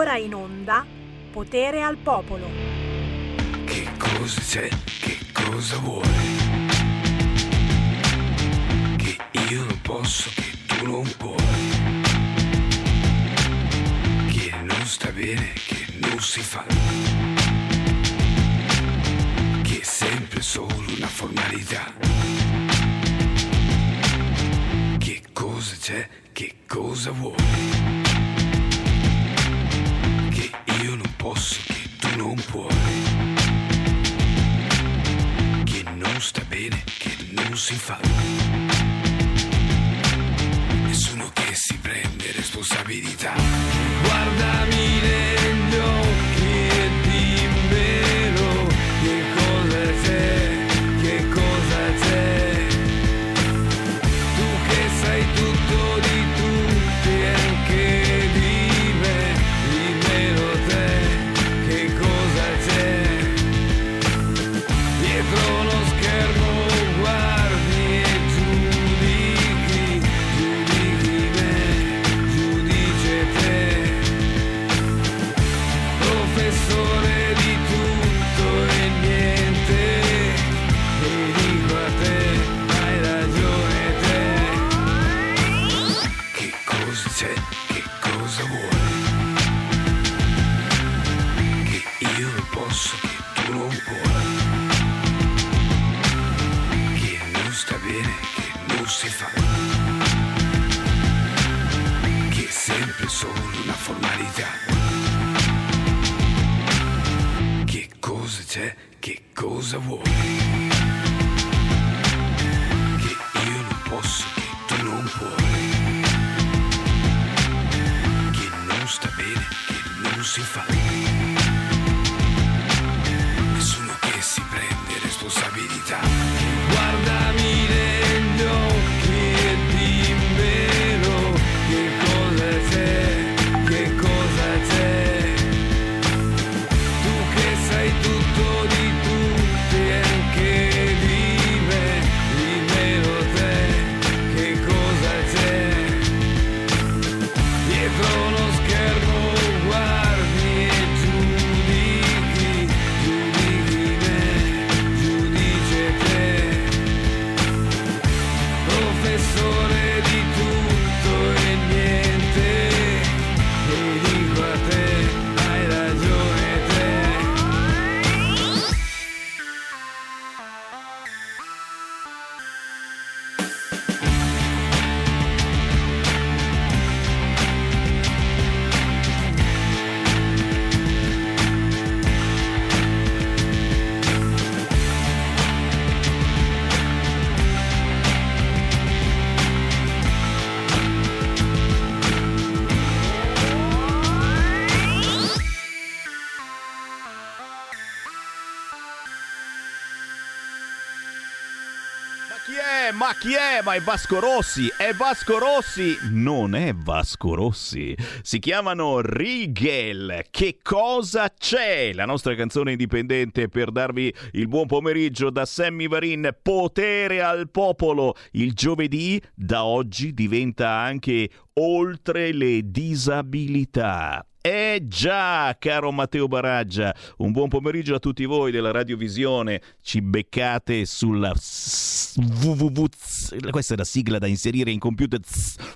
ora in onda Potere al Popolo. Che cosa c'è? Che cosa vuoi? Che io non posso, che tu non puoi. Che non sta bene, che non si fa. Che è sempre solo una formalità. Che cosa c'è? Che cosa vuoi? Posso, che tu non puoi. Che non sta bene, che non si fa. Nessuno che si prende responsabilità. Guardami negli occhi Che cosa vuoi? Che io non posso, che tu non puoi. Che non sta bene, che non si fa. È? Ma è Vasco Rossi! È Vasco Rossi! Non è Vasco Rossi. Si chiamano Rigel. Che cosa c'è? La nostra canzone indipendente per darvi il buon pomeriggio da Sammy Varin. Potere al popolo. Il giovedì da oggi diventa anche oltre le disabilità. Eh già, caro Matteo Baraggia, un buon pomeriggio a tutti voi della radiovisione. Ci beccate sulla www. Questa è la sigla da inserire in computer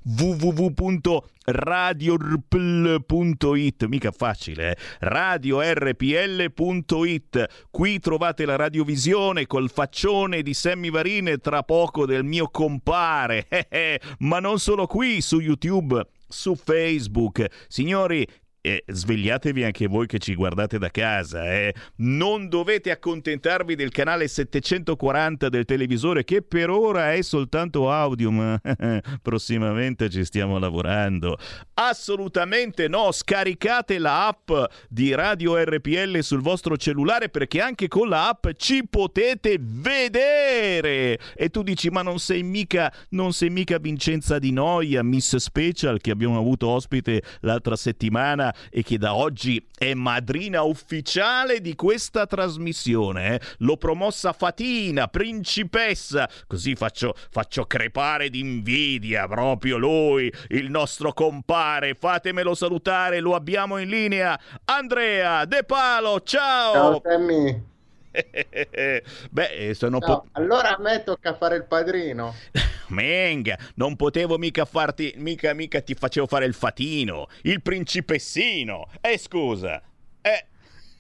www.radiorpl.it. Mica facile, eh? radiorpl.it. Qui trovate la radiovisione col faccione di Sammy Varine tra poco del mio compare. Eh, eh, Ma non solo qui, su YouTube su Facebook. Signori, eh, svegliatevi anche voi che ci guardate da casa, eh. Non dovete accontentarvi del canale 740 del televisore che per ora è soltanto audio, ma prossimamente ci stiamo lavorando. Assolutamente no, scaricate la app di Radio RPL sul vostro cellulare perché anche con la app ci potete vedere. E tu dici "Ma non sei mica non sei mica Vincenza Di Noia, Miss Special che abbiamo avuto ospite l'altra settimana e che da oggi è madrina ufficiale di questa trasmissione. Eh? L'ho promossa Fatina, principessa, così faccio, faccio crepare d'invidia proprio lui, il nostro compare. Fatemelo salutare, lo abbiamo in linea. Andrea De Palo, ciao! Ciao Sammy! Beh, eh, sono no, po- allora a me tocca fare il padrino. Menga, non potevo mica farti, mica, mica ti facevo fare il fatino, il principessino. Eh, scusa. Eh,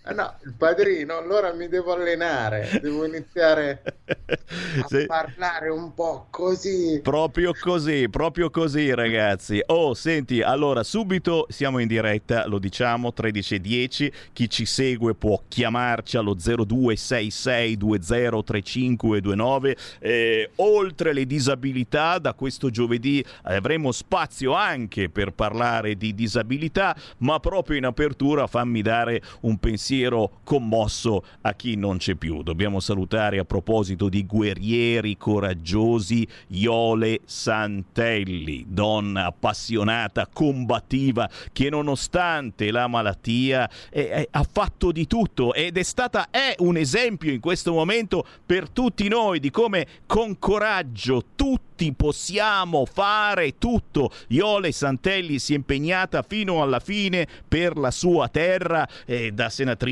Ah, no, il padrino, allora mi devo allenare, devo iniziare a sì. parlare un po' così. Proprio così, proprio così ragazzi. Oh, senti, allora subito siamo in diretta, lo diciamo, 13.10, chi ci segue può chiamarci allo 0266203529. Eh, oltre le disabilità, da questo giovedì avremo spazio anche per parlare di disabilità, ma proprio in apertura fammi dare un pensiero pensiero commosso a chi non c'è più. Dobbiamo salutare a proposito di guerrieri coraggiosi Iole Santelli, donna appassionata, combattiva, che nonostante la malattia eh, eh, ha fatto di tutto ed è stata è un esempio in questo momento per tutti noi di come con coraggio tutti possiamo fare tutto. Iole Santelli si è impegnata fino alla fine per la sua terra e da senatrice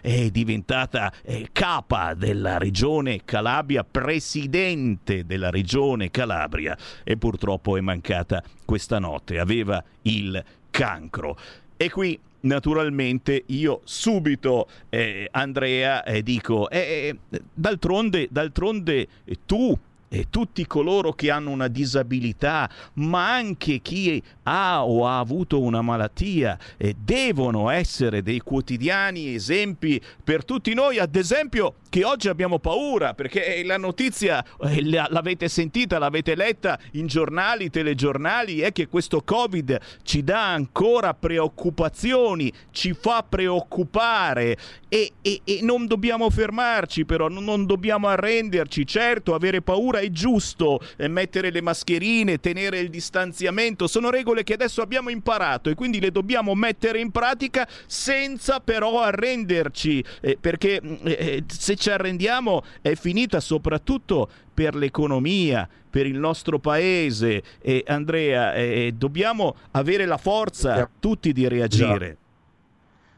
è diventata eh, capa della regione Calabria, presidente della regione Calabria e purtroppo è mancata questa notte. Aveva il cancro. E qui naturalmente io subito eh, Andrea eh, dico eh, eh d'altronde, d'altronde tu e tutti coloro che hanno una disabilità, ma anche chi ha o ha avuto una malattia, eh, devono essere dei quotidiani esempi per tutti noi, ad esempio che oggi abbiamo paura perché la notizia eh, l'avete sentita, l'avete letta in giornali, telegiornali, è che questo Covid ci dà ancora preoccupazioni, ci fa preoccupare. E, e, e non dobbiamo fermarci però, non dobbiamo arrenderci, certo avere paura è giusto eh, mettere le mascherine, tenere il distanziamento, sono regole che adesso abbiamo imparato e quindi le dobbiamo mettere in pratica senza però arrenderci, eh, perché mm, eh, eh, se ci arrendiamo è finita soprattutto per l'economia, per il nostro paese. E Andrea, eh, dobbiamo avere la forza tutti di reagire.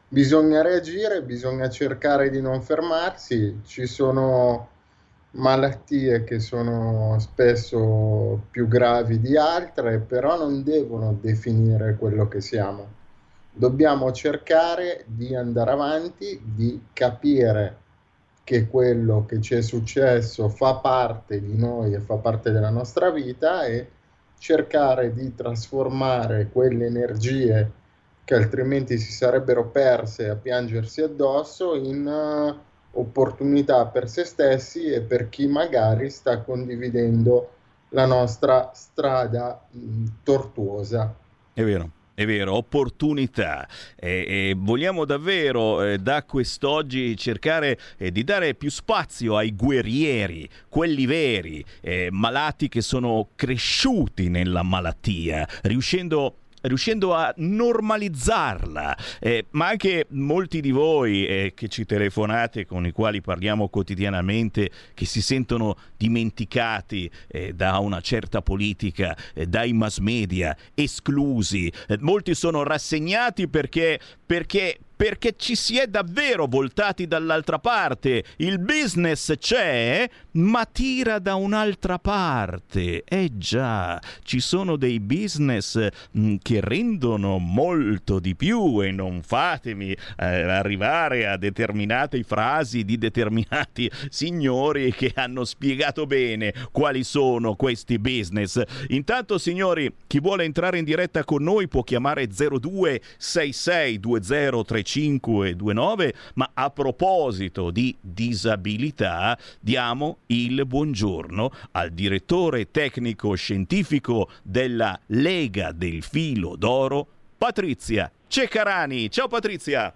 Bisogna reagire, bisogna cercare di non fermarsi. Ci sono malattie che sono spesso più gravi di altre, però non devono definire quello che siamo. Dobbiamo cercare di andare avanti, di capire che quello che ci è successo fa parte di noi e fa parte della nostra vita e cercare di trasformare quelle energie che altrimenti si sarebbero perse a piangersi addosso in uh, opportunità per se stessi e per chi magari sta condividendo la nostra strada mh, tortuosa. È vero. È vero, opportunità. E, e vogliamo davvero eh, da quest'oggi cercare eh, di dare più spazio ai guerrieri, quelli veri, eh, malati che sono cresciuti nella malattia, riuscendo riuscendo a normalizzarla, eh, ma anche molti di voi eh, che ci telefonate, con i quali parliamo quotidianamente, che si sentono dimenticati eh, da una certa politica, eh, dai mass media, esclusi, eh, molti sono rassegnati perché, perché perché ci si è davvero voltati dall'altra parte. Il business c'è, ma tira da un'altra parte. Eh già, ci sono dei business mm, che rendono molto di più e non fatemi eh, arrivare a determinate frasi di determinati signori che hanno spiegato bene quali sono questi business. Intanto, signori, chi vuole entrare in diretta con noi può chiamare 02662035 529, ma a proposito di disabilità diamo il buongiorno al direttore tecnico scientifico della Lega del Filo d'Oro, Patrizia Ceccarani. Ciao Patrizia.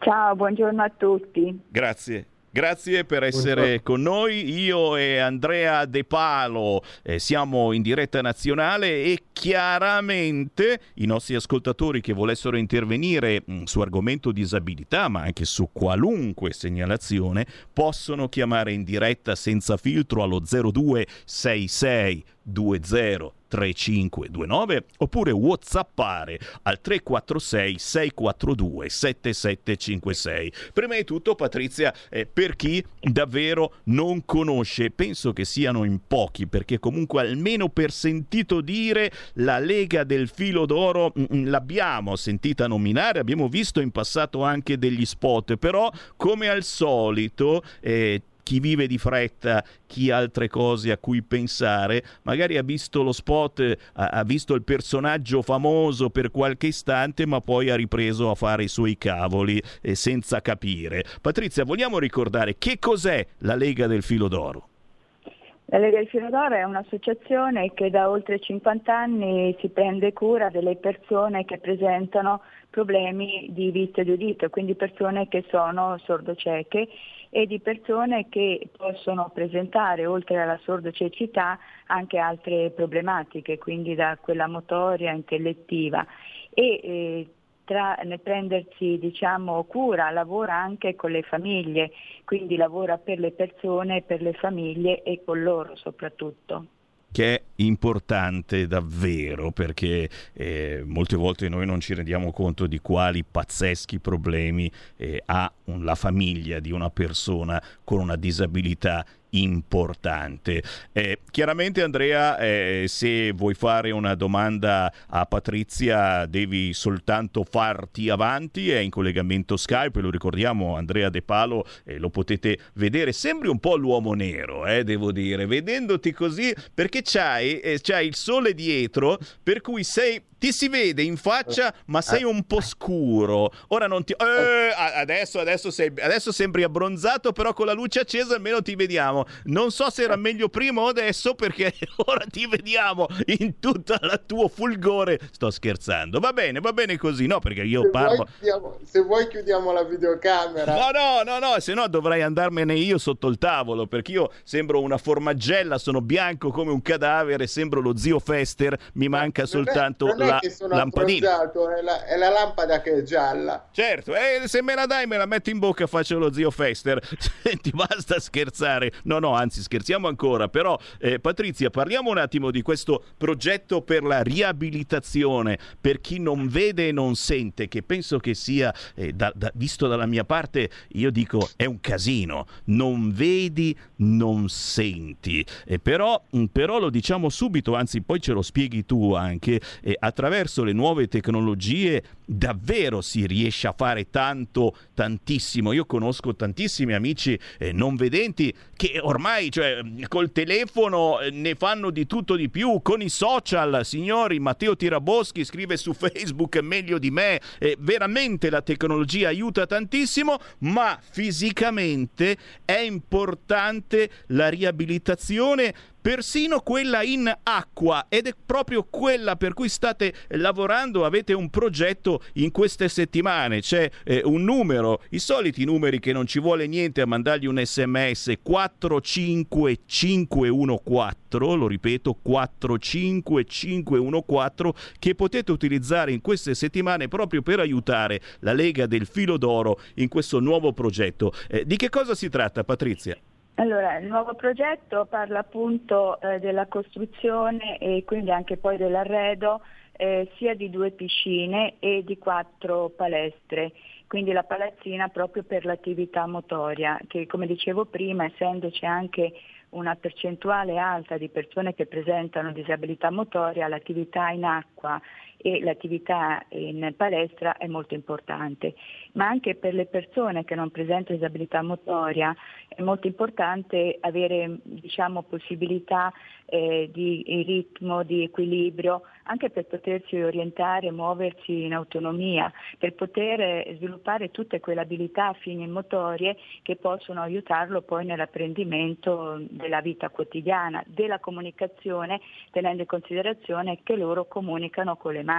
Ciao, buongiorno a tutti. Grazie. Grazie per essere con noi. Io e Andrea De Palo eh, siamo in diretta nazionale e chiaramente i nostri ascoltatori che volessero intervenire mh, mm, su argomento disabilità, ma anche su qualunque segnalazione, possono chiamare in diretta senza filtro allo 0266 20 3529 oppure whatsappare al 346 642 7756. Prima di tutto Patrizia, eh, per chi davvero non conosce, penso che siano in pochi perché comunque almeno per sentito dire la Lega del Filo d'Oro mm, mm, l'abbiamo sentita nominare, abbiamo visto in passato anche degli spot, però come al solito eh, chi vive di fretta, chi ha altre cose a cui pensare, magari ha visto lo spot, ha, visto il personaggio famoso per qualche istante, ma poi ha ripreso a fare i suoi cavoli eh, senza capire. Patrizia, vogliamo ricordare che cos'è la Lega del Filo d'Oro? La Lega del Filo d'Oro è un'associazione che da oltre 50 anni si prende cura delle persone che presentano problemi di vista e di udito, quindi persone che sono sordocieche e di persone che possono presentare, oltre alla sordocecità, anche altre problematiche, quindi da quella motoria, intellettiva. E, eh, tra, nel prendersi diciamo, cura, lavora anche con le famiglie, quindi lavora per le persone, per le famiglie e con loro soprattutto che è importante davvero perché eh, molte volte noi non ci rendiamo conto di quali pazzeschi problemi eh, ha la famiglia di una persona con una disabilità importante. Eh, chiaramente Andrea, eh, se vuoi fare una domanda a Patrizia devi soltanto farti avanti, è in collegamento Skype, lo ricordiamo Andrea De Palo, eh, lo potete vedere, sembri un po' l'uomo nero, eh, devo dire, vedendoti così, perché c'hai, eh, c'hai il sole dietro, per cui sei ti si vede in faccia, ma sei un po' scuro. Ora non ti. Eh, adesso, adesso, sei, adesso sembri abbronzato, però con la luce accesa almeno ti vediamo. Non so se era meglio prima o adesso, perché ora ti vediamo in tutto il tuo fulgore. Sto scherzando. Va bene, va bene così, no? Perché io se parlo. Vuoi chiudiamo, se vuoi, chiudiamo la videocamera. No, no, no, no, se no dovrei andarmene io sotto il tavolo, perché io sembro una formaggella, sono bianco come un cadavere, sembro lo zio Fester, mi manca soltanto non è, non la che sono lampadina. È la, è la lampada che è gialla. Certo, e se me la dai me la metto in bocca e faccio lo zio Fester. Senti, basta scherzare. No, no, anzi scherziamo ancora, però eh, Patrizia, parliamo un attimo di questo progetto per la riabilitazione per chi non vede e non sente, che penso che sia, eh, da, da, visto dalla mia parte, io dico è un casino. Non vedi, non senti. Eh, però, però lo diciamo subito, anzi poi ce lo spieghi tu anche, eh, attraverso le nuove tecnologie davvero si riesce a fare tanto, tantissimo. Io conosco tantissimi amici eh, non vedenti che ormai cioè, col telefono eh, ne fanno di tutto di più, con i social, signori, Matteo Tiraboschi scrive su Facebook meglio di me, eh, veramente la tecnologia aiuta tantissimo, ma fisicamente è importante la riabilitazione persino quella in acqua ed è proprio quella per cui state lavorando, avete un progetto in queste settimane, c'è eh, un numero, i soliti numeri che non ci vuole niente a mandargli un sms 45514, lo ripeto 45514 che potete utilizzare in queste settimane proprio per aiutare la Lega del Filo d'Oro in questo nuovo progetto. Eh, di che cosa si tratta Patrizia? Allora, il nuovo progetto parla appunto eh, della costruzione e quindi anche poi dell'arredo eh, sia di due piscine e di quattro palestre, quindi la palazzina proprio per l'attività motoria, che come dicevo prima, essendoci anche una percentuale alta di persone che presentano disabilità motoria, l'attività in acqua e l'attività in palestra è molto importante, ma anche per le persone che non presentano disabilità motoria è molto importante avere diciamo, possibilità eh, di ritmo, di equilibrio anche per potersi orientare, muoversi in autonomia, per poter sviluppare tutte quelle abilità fini e motorie che possono aiutarlo poi nell'apprendimento della vita quotidiana, della comunicazione, tenendo in considerazione che loro comunicano con le mani,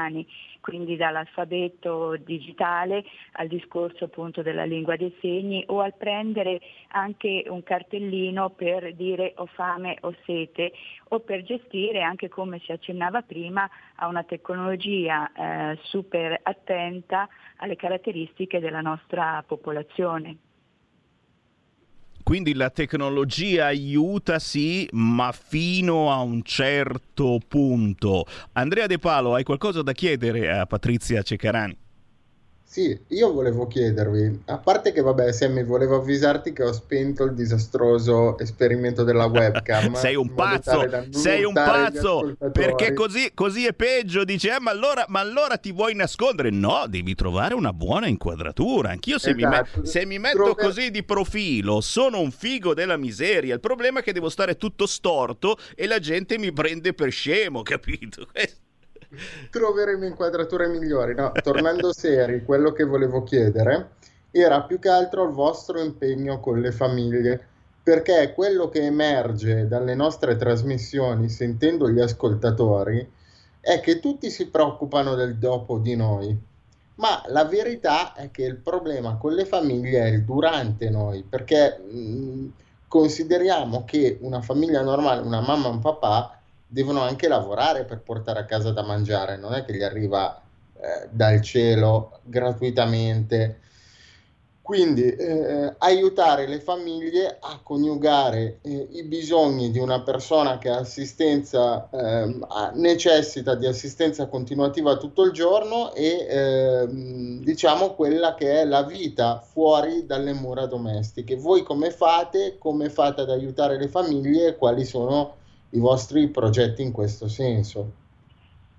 quindi dall'alfabeto digitale al discorso appunto della lingua dei segni o al prendere anche un cartellino per dire ho fame o sete o per gestire anche come si accennava prima a una tecnologia eh, super attenta alle caratteristiche della nostra popolazione. Quindi la tecnologia aiuta sì, ma fino a un certo punto. Andrea De Palo, hai qualcosa da chiedere a Patrizia Ceccarani? Sì, io volevo chiedervi, a parte che vabbè, Sammy, volevo avvisarti che ho spento il disastroso esperimento della webcam. sei un pazzo, sei un pazzo, perché così, così, è peggio, dice, eh, ma, allora, ma, allora, ti vuoi nascondere? No, devi trovare una buona inquadratura. Anch'io se, esatto. mi, me- esatto. se mi metto Trover... così di profilo sono un figo della miseria. Il problema è che devo stare tutto storto e la gente mi prende per scemo, capito? Troveremo inquadrature migliori. No, tornando seri, quello che volevo chiedere era più che altro il vostro impegno con le famiglie, perché quello che emerge dalle nostre trasmissioni, sentendo gli ascoltatori, è che tutti si preoccupano del dopo di noi. Ma la verità è che il problema con le famiglie è il durante noi, perché mh, consideriamo che una famiglia normale, una mamma e un papà, devono anche lavorare per portare a casa da mangiare, non è che gli arriva eh, dal cielo gratuitamente. Quindi eh, aiutare le famiglie a coniugare eh, i bisogni di una persona che ehm, necessita di assistenza continuativa tutto il giorno e ehm, diciamo quella che è la vita fuori dalle mura domestiche. Voi come fate? Come fate ad aiutare le famiglie quali sono i vostri progetti in questo senso?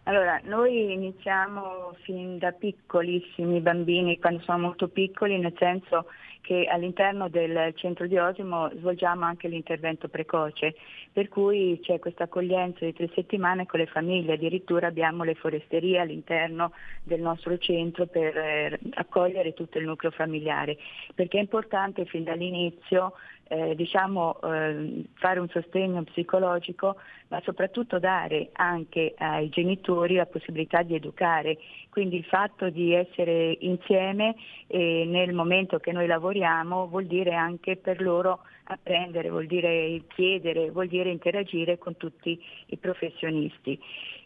Allora, noi iniziamo fin da piccolissimi bambini, quando sono molto piccoli, nel senso che all'interno del centro di Osimo svolgiamo anche l'intervento precoce, per cui c'è questa accoglienza di tre settimane con le famiglie, addirittura abbiamo le foresterie all'interno del nostro centro per eh, accogliere tutto il nucleo familiare, perché è importante fin dall'inizio eh, diciamo, eh, fare un sostegno psicologico, ma soprattutto dare anche ai genitori la possibilità di educare. Quindi il fatto di essere insieme eh, nel momento che noi lavoriamo vuol dire anche per loro apprendere, vuol dire chiedere, vuol dire interagire con tutti i professionisti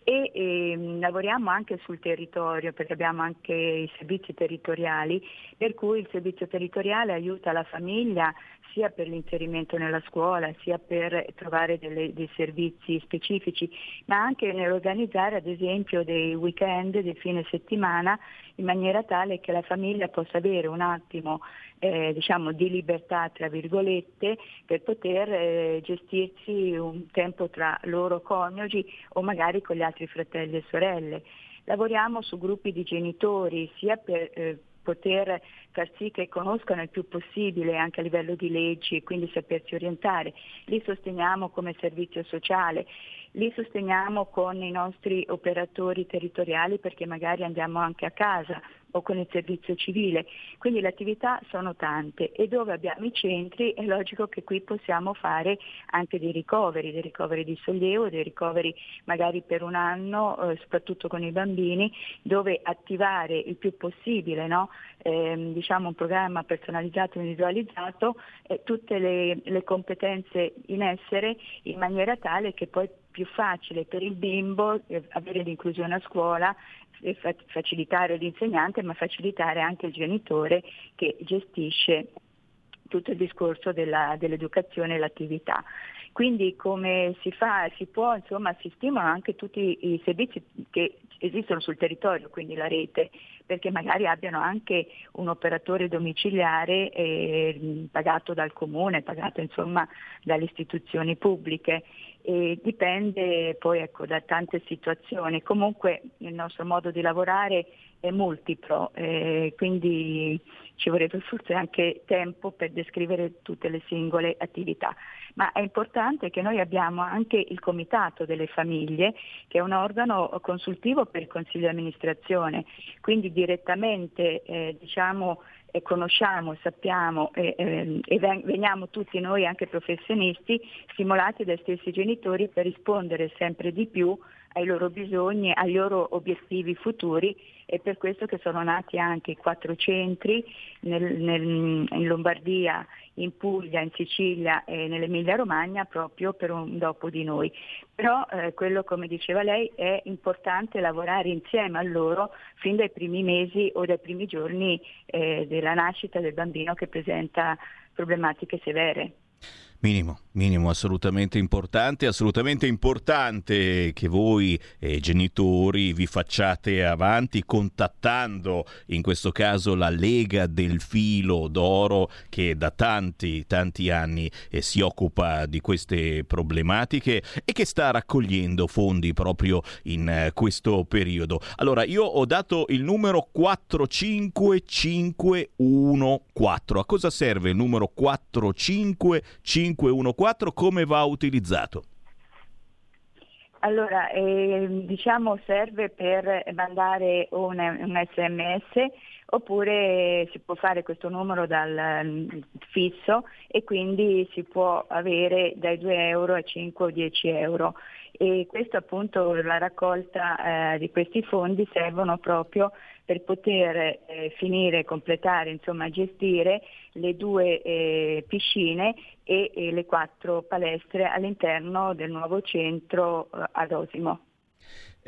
e ehm, lavoriamo anche sul territorio perché abbiamo anche i servizi territoriali, per cui il servizio territoriale aiuta la famiglia sia per l'inserimento nella scuola, sia per trovare delle, dei servizi specifici, ma anche nell'organizzare ad esempio dei weekend, dei fine settimana, in maniera tale che la famiglia possa avere un attimo eh, diciamo, di libertà, tra virgolette, per poter eh, gestirsi un tempo tra loro coniugi o magari con gli altri fratelli e sorelle. Lavoriamo su gruppi di genitori sia per eh, poter far sì che conoscano il più possibile anche a livello di leggi e quindi sapersi orientare. Li sosteniamo come servizio sociale, li sosteniamo con i nostri operatori territoriali perché magari andiamo anche a casa o con il servizio civile. Quindi le attività sono tante e dove abbiamo i centri è logico che qui possiamo fare anche dei ricoveri, dei ricoveri di sollievo, dei ricoveri magari per un anno, eh, soprattutto con i bambini, dove attivare il più possibile no? eh, diciamo un programma personalizzato individualizzato eh, tutte le, le competenze in essere in maniera tale che poi più facile per il bimbo eh, avere l'inclusione a scuola facilitare l'insegnante ma facilitare anche il genitore che gestisce tutto il discorso della, dell'educazione e l'attività. Quindi come si fa? Si può, insomma, si stimolano anche tutti i servizi che esistono sul territorio, quindi la rete, perché magari abbiano anche un operatore domiciliare eh, pagato dal comune, pagato insomma dalle istituzioni pubbliche e dipende poi ecco, da tante situazioni. Comunque il nostro modo di lavorare è multiplo, eh, quindi ci vorrebbe forse anche tempo per descrivere tutte le singole attività, ma è importante che noi abbiamo anche il Comitato delle Famiglie, che è un organo consultivo per il Consiglio di amministrazione, quindi direttamente eh, diciamo, conosciamo, sappiamo eh, e veniamo tutti noi anche professionisti stimolati dai stessi genitori per rispondere sempre di più ai loro bisogni, ai loro obiettivi futuri e per questo che sono nati anche i quattro centri nel, nel, in Lombardia, in Puglia, in Sicilia e nell'Emilia Romagna proprio per un dopo di noi. Però eh, quello come diceva lei è importante lavorare insieme a loro fin dai primi mesi o dai primi giorni eh, della nascita del bambino che presenta problematiche severe. Minimo, minimo assolutamente importante, assolutamente importante che voi eh, genitori vi facciate avanti contattando in questo caso la Lega del Filo d'Oro che da tanti tanti anni eh, si occupa di queste problematiche e che sta raccogliendo fondi proprio in eh, questo periodo. Allora, io ho dato il numero 45514. A cosa serve il numero 45514? 514 come va utilizzato? Allora, eh, diciamo serve per mandare un, un, sms oppure si può fare questo numero dal um, fisso e quindi si può avere dai 2 euro a 5 o 10 euro e questo appunto la raccolta eh, di questi fondi servono proprio per poter eh, finire, completare, insomma gestire le due eh, piscine e, e, le quattro palestre all'interno del nuovo centro eh, ad Osimo.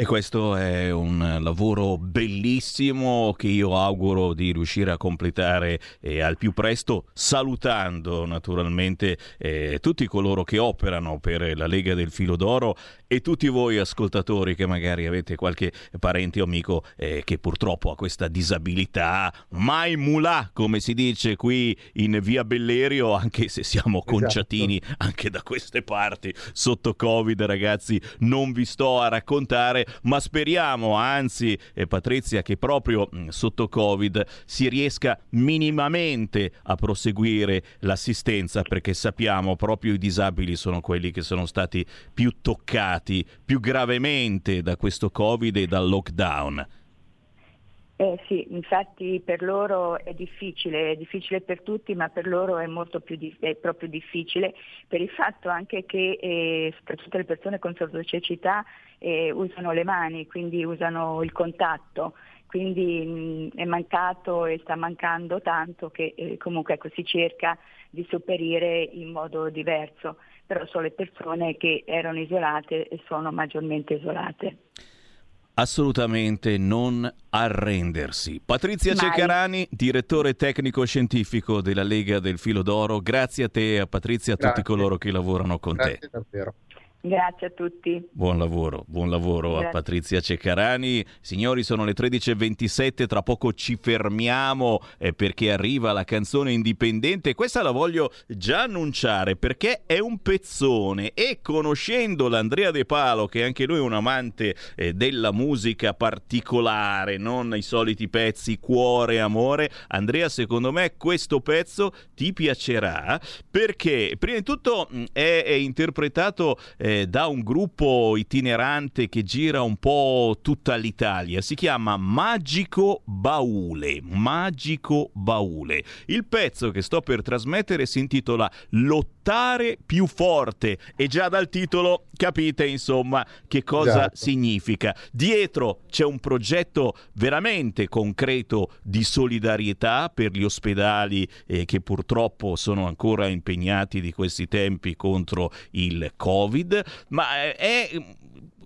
E questo è un lavoro bellissimo che io auguro di riuscire a completare eh, al più presto, salutando naturalmente eh, tutti coloro che operano per la Lega del Filo d'Oro e tutti voi ascoltatori che magari avete qualche parente o amico eh, che purtroppo ha questa disabilità, mai mulà come si dice qui in via Bellerio, anche se siamo esatto. conciatini esatto. anche da queste parti sotto Covid ragazzi, non vi sto a raccontare ma speriamo, anzi eh, Patrizia, che proprio mh, mm, sotto Covid si riesca minimamente a proseguire l'assistenza perché sappiamo proprio i disabili sono quelli che sono stati più toccati più gravemente da questo Covid e dal lockdown. Eh sì, infatti per loro è difficile, è difficile per tutti, ma per loro è molto più di- è proprio difficile per il fatto anche che eh, soprattutto le persone con sordocecità eh, usano le mani, quindi usano il contatto, quindi mh, è mancato e sta mancando tanto che eh, comunque ecco, si cerca di sopperire in modo diverso, però sono le persone che erano isolate e sono maggiormente isolate assolutamente non arrendersi. Patrizia Mai. Ceccarani, direttore tecnico scientifico della Lega del Filo d'Oro, grazie a te e a Patrizia e a tutti coloro che lavorano con grazie te. Davvero. Grazie a tutti. Buon lavoro, buon lavoro Grazie. a Patrizia Ceccarani. Signori, sono le 13.27, tra poco ci fermiamo eh, perché arriva la canzone indipendente. Questa la voglio già annunciare perché è un pezzone e conoscendo l'Andrea De Palo, che anche lui è un amante eh, della musica particolare, non i soliti pezzi cuore e amore, Andrea, secondo me questo pezzo ti piacerà perché prima di tutto mm, è, è interpretato... Eh, eh, da un gruppo itinerante che gira un po' tutta l'Italia. Si chiama Magico Baule. Magico Baule. Il pezzo che sto per trasmettere si intitola Lottare più forte e già dal titolo capite insomma che cosa esatto. significa. Dietro c'è un progetto veramente concreto di solidarietà per gli ospedali eh, che purtroppo sono ancora impegnati di questi tempi contro il Covid ma è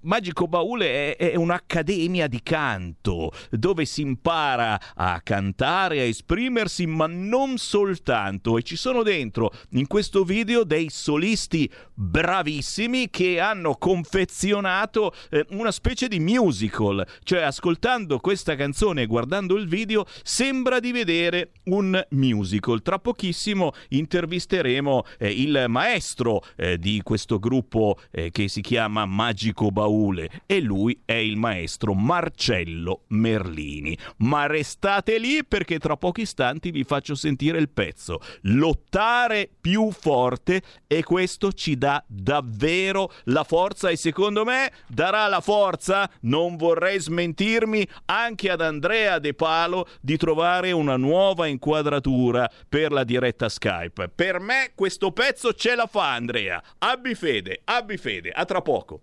Magico Baule è, è, un'accademia di canto dove si impara a cantare, a esprimersi, ma non soltanto. E ci sono dentro in questo video dei solisti bravissimi che hanno confezionato eh, una specie di musical. Cioè, ascoltando questa canzone e guardando il video, sembra di vedere un musical. Tra pochissimo intervisteremo eh, il maestro eh, di questo gruppo eh, che si chiama Magico Baule baule e lui è il maestro Marcello Merlini. Ma restate lì perché tra pochi istanti vi faccio sentire il pezzo. Lottare più forte e questo ci dà davvero la forza e secondo me darà la forza, non vorrei smentirmi, anche ad Andrea De Palo di trovare una nuova inquadratura per la diretta Skype. Per me questo pezzo ce la fa Andrea. Abbi fede, abbi fede. A tra poco.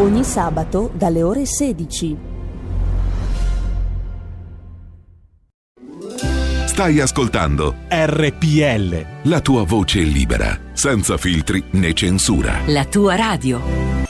Ogni sabato dalle ore 16. Stai ascoltando RPL. la tua voce libera, senza filtri né censura. La tua radio.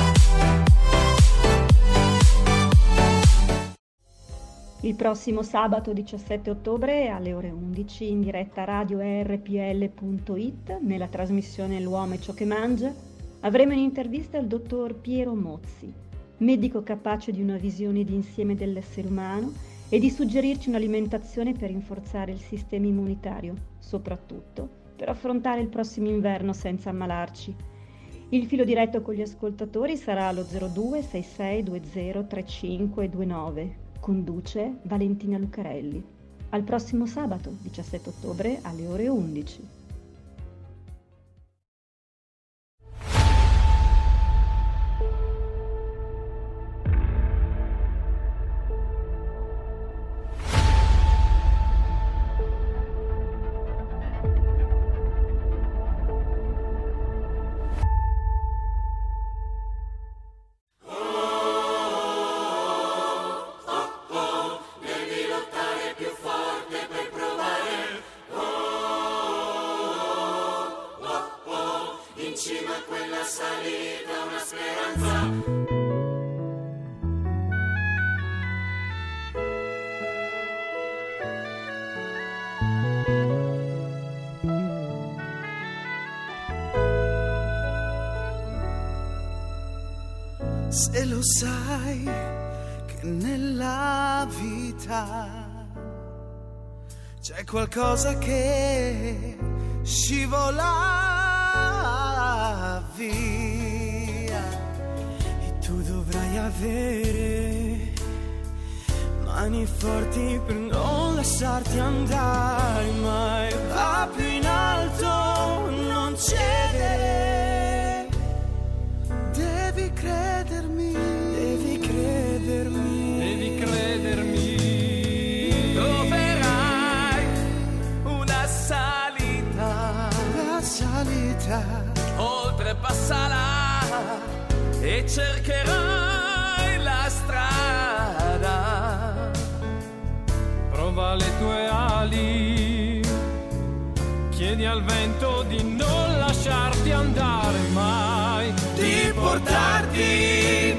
Il prossimo sabato 17 ottobre alle ore 11 in diretta radio rpl.it nella trasmissione L'uomo e ciò che mangia avremo in intervista il dottor Piero Mozzi, medico capace di una visione d'insieme dell'essere umano e di suggerirci un'alimentazione per rinforzare il sistema immunitario, soprattutto per affrontare il prossimo inverno senza ammalarci. Il filo diretto con gli ascoltatori sarà lo 02 6620 3529. Conduce Valentina Lucarelli. Al prossimo sabato, 17 ottobre, alle ore 11. Sai che nella vita c'è qualcosa che scivola via. E tu dovrai avere mani forti per non lasciarti andare mai. Va più in alto non cedere cercherai la strada. Prova le tue ali, chiedi al vento di non lasciarti andare mai. ti portarti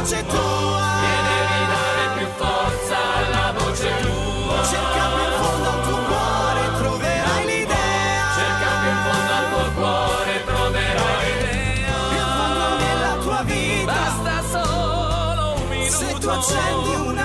voce tua. Devi dare più forza alla voce tua. Cerca più in fondo al tuo cuore, troverai l'idea. Cerca più in fondo al tuo cuore, troverai l'idea. In fondo nella tua vita. Basta solo un minuto. Se tu accendi una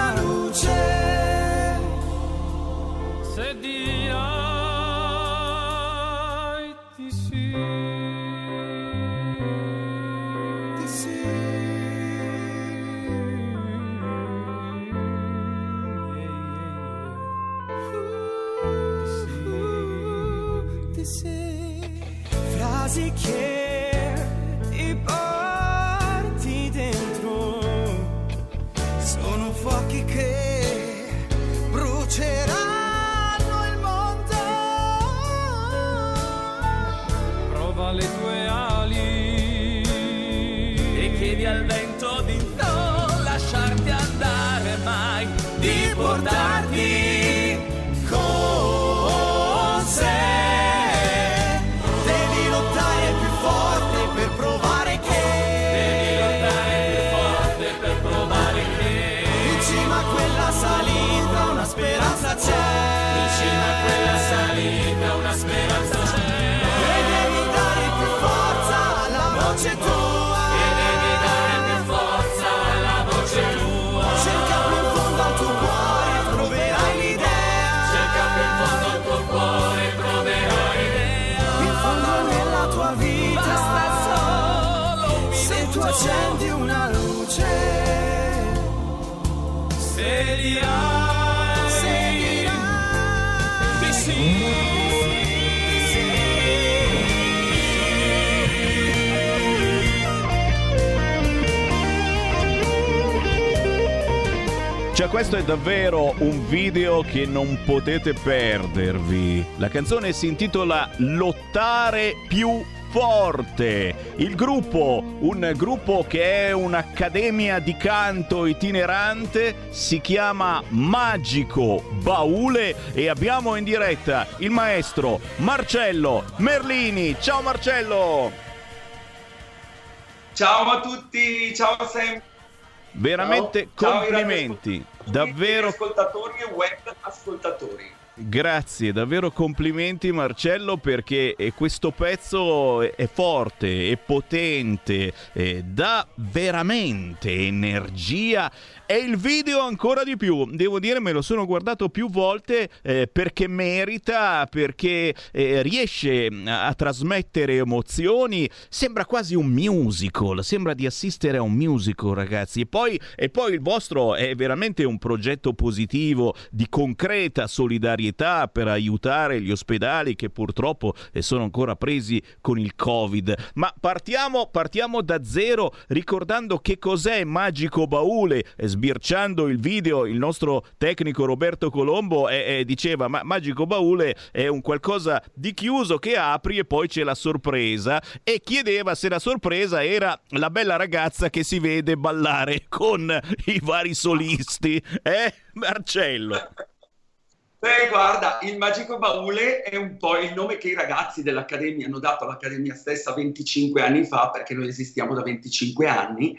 questo è davvero un video che non potete perdervi. La canzone si intitola Lottare più forte. Il gruppo, un gruppo che è un'accademia di canto itinerante, si chiama Magico Baule e abbiamo in diretta il maestro Marcello Merlini. Ciao Marcello! Ciao a tutti, ciao Sam. Veramente Ciao. Ciao, complimenti. Davvero ascoltatori e web ascoltatori. Grazie, davvero complimenti Marcello perché eh, questo pezzo è- è forte, è potente, eh, dà veramente energia e il video ancora di più. Devo dire me lo sono guardato più volte eh, perché merita, perché eh, riesce a, a trasmettere emozioni, sembra quasi un musical, sembra di assistere a un musical ragazzi e poi, e poi il vostro è veramente un progetto positivo di concreta solidarietà per aiutare gli ospedali che purtroppo eh, sono ancora presi con il covid. Ma partiamo, partiamo da zero ricordando che cos'è Magico Baule, eh, sbirciando il video il nostro tecnico Roberto Colombo eh, eh, diceva ma Magico Baule è un qualcosa di chiuso che apri e poi c'è la sorpresa e chiedeva se la sorpresa era la bella ragazza che si vede ballare con i vari solisti. Eh, Marcello? Beh, guarda, il Magico Baule è un po' il nome che i ragazzi dell'Accademia hanno dato all'Accademia stessa 25 anni fa, perché noi esistiamo da 25 anni.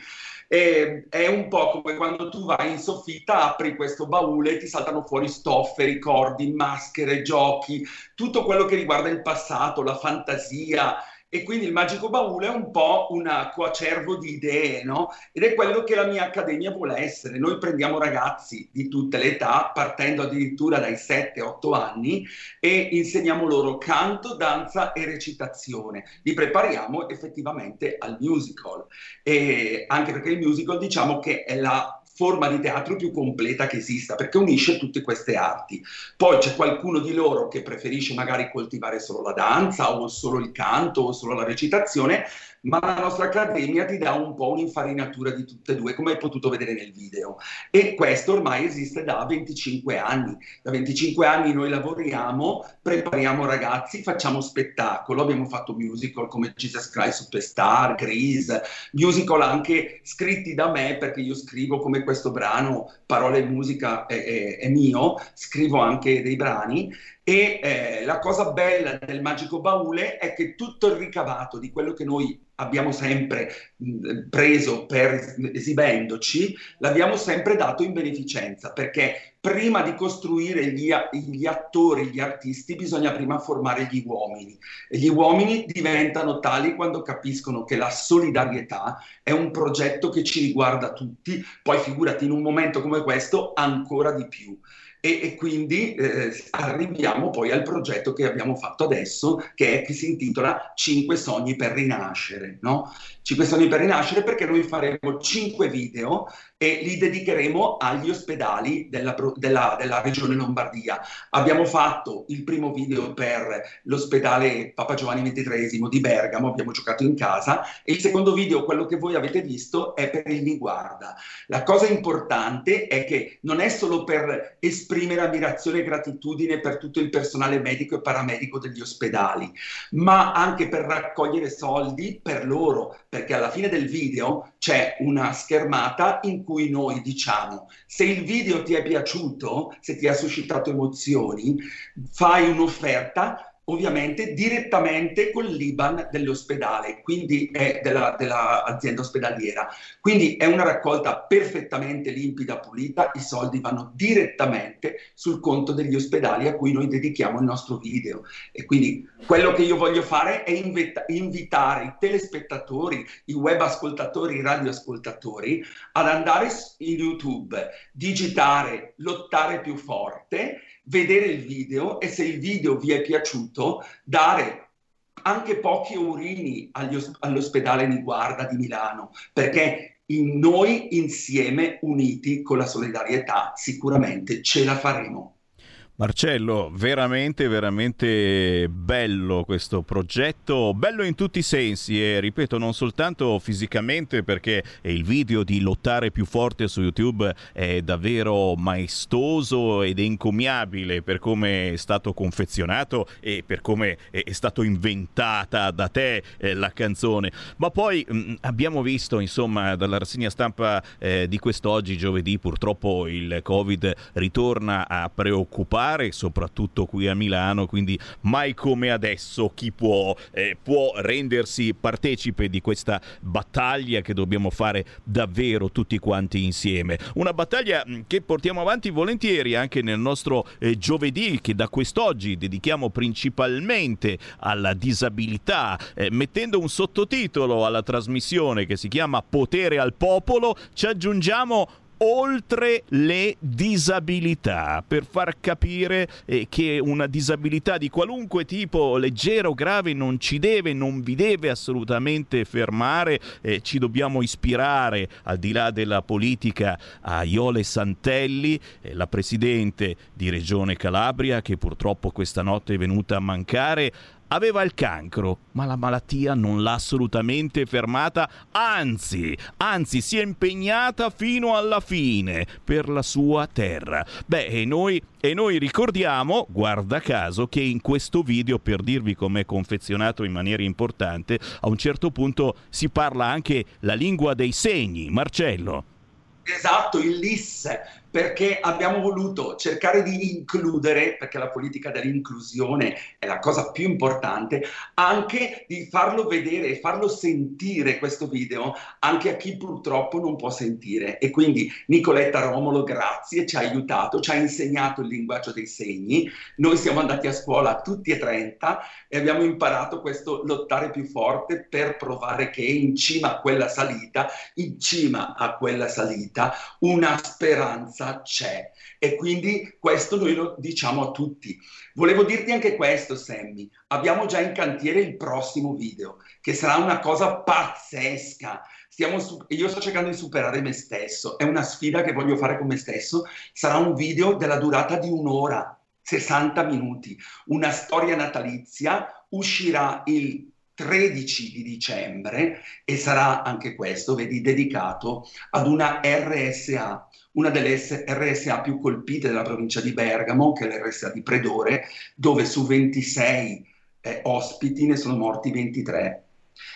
E è un po' come quando tu vai in soffitta, apri questo baule e ti saltano fuori stoffe, ricordi, maschere, giochi, tutto quello che riguarda il passato, la fantasia. E quindi il Magico Baule è un po' un coacervo di idee, no? Ed è quello che la mia accademia vuole essere. Noi prendiamo ragazzi di tutte le età, partendo addirittura dai 7-8 anni, e insegniamo loro canto, danza e recitazione. Li prepariamo effettivamente al musical. E anche perché il musical diciamo che è la forma di teatro più completa che esista, perché unisce tutte queste arti. Poi c'è qualcuno di loro che preferisce magari coltivare solo la danza o solo il canto o solo la recitazione, ma la nostra accademia ti dà un po' un'infarinatura di tutte e due, come hai potuto vedere nel video. E questo ormai esiste da 25 anni. Da 25 anni noi lavoriamo, prepariamo ragazzi, facciamo spettacolo, abbiamo fatto musical come Jesus Christ Superstar, Grease, musical anche scritti da me, perché io scrivo come questo brano, parole e musica è, è, è mio, scrivo anche dei brani e eh, la cosa bella del Magico Baule è che tutto il ricavato di quello che noi abbiamo sempre mh, preso per esibendoci, l'abbiamo sempre dato in beneficenza, perché prima di costruire gli, gli, attori, gli artisti, bisogna prima formare gli uomini. E gli uomini diventano tali quando capiscono che la solidarietà è un progetto che ci riguarda tutti, poi figurati in un momento come questo ancora di più e, e quindi eh, arriviamo poi al progetto che abbiamo fatto adesso, che, è, che si intitola Cinque sogni per rinascere. No? Cinque sogni per rinascere perché noi faremo cinque video e li dedicheremo agli ospedali della, della, della, regione Lombardia. Abbiamo fatto il primo video per l'ospedale Papa Giovanni XXIII di Bergamo, abbiamo giocato in casa, e il secondo video, quello che voi avete visto, è per il Mi Guarda. La cosa importante è che non è solo per esprimere ammirazione e gratitudine per tutto il personale medico e paramedico degli ospedali, ma anche per raccogliere soldi per loro, perché alla fine del video c'è una schermata in cui noi diciamo se il video ti è piaciuto, se ti ha suscitato emozioni, fai un'offerta ovviamente direttamente col l'Iban dell'ospedale, quindi è della, dell'azienda ospedaliera. Quindi è una raccolta perfettamente limpida, pulita, i soldi vanno direttamente sul conto degli ospedali a cui noi dedichiamo il nostro video. E quindi quello che io voglio fare è invita- invitare i telespettatori, i web ascoltatori, i radioascoltatori ad andare in YouTube, digitare, lottare più forte vedere il video e se il video vi è piaciuto dare anche pochi urini os- all'ospedale di guarda di Milano, perché in noi insieme, uniti con la solidarietà, sicuramente ce la faremo. Marcello, veramente, veramente bello questo progetto, bello in tutti i sensi e ripeto non soltanto fisicamente perché il video di lottare più forte su YouTube è davvero maestoso ed encomiabile per come è stato confezionato e per come è stato inventata da te eh, la canzone, ma poi mh, mm, abbiamo visto insomma dalla rassegna stampa eh, di quest'oggi giovedì purtroppo il Covid ritorna a preoccupare particolare, soprattutto qui a Milano, quindi mai come adesso chi può, eh, può rendersi partecipe di questa battaglia che dobbiamo fare davvero tutti quanti insieme. Una battaglia mm, che portiamo avanti volentieri anche nel nostro eh, giovedì che da quest'oggi dedichiamo principalmente alla disabilità, eh, mettendo un sottotitolo alla trasmissione che si chiama Potere al popolo, ci aggiungiamo oltre le disabilità, per far capire eh, che una disabilità di qualunque tipo, leggera o grave, non ci deve, non vi deve assolutamente fermare, eh, ci dobbiamo ispirare al di là della politica a Iole Santelli, eh, la presidente di Regione Calabria che purtroppo questa notte è venuta a mancare, aveva il cancro, ma la malattia non l'ha assolutamente fermata, anzi, anzi si è impegnata fino alla fine per la sua terra. Beh, e noi, e noi ricordiamo, guarda caso, che in questo video, per dirvi com'è confezionato in maniera importante, a un certo punto si parla anche la lingua dei segni. Marcello. Esatto, il LIS, perché abbiamo voluto cercare di includere, perché la politica dell'inclusione è la cosa più importante, anche di farlo vedere e farlo sentire questo video anche a chi purtroppo non può sentire. E quindi Nicoletta Romolo, grazie, ci ha aiutato, ci ha insegnato il linguaggio dei segni. Noi siamo andati a scuola tutti e 30 e abbiamo imparato questo lottare più forte per provare che in cima a quella salita, in cima a quella salita, una speranza speranza c'è. E quindi questo noi lo diciamo a tutti. Volevo dirti anche questo, Sammy, abbiamo già in cantiere il prossimo video, che sarà una cosa pazzesca. Stiamo, io sto cercando di superare me stesso, è una sfida che voglio fare con me stesso, sarà un video della durata di un'ora, 60 minuti, una storia natalizia, uscirà il 13 di dicembre e sarà anche questo, vedi, dedicato ad una RSA, una delle RSA più colpite della provincia di Bergamo, che è l'RSA di Predore, dove su 26 eh, ospiti ne sono morti 23.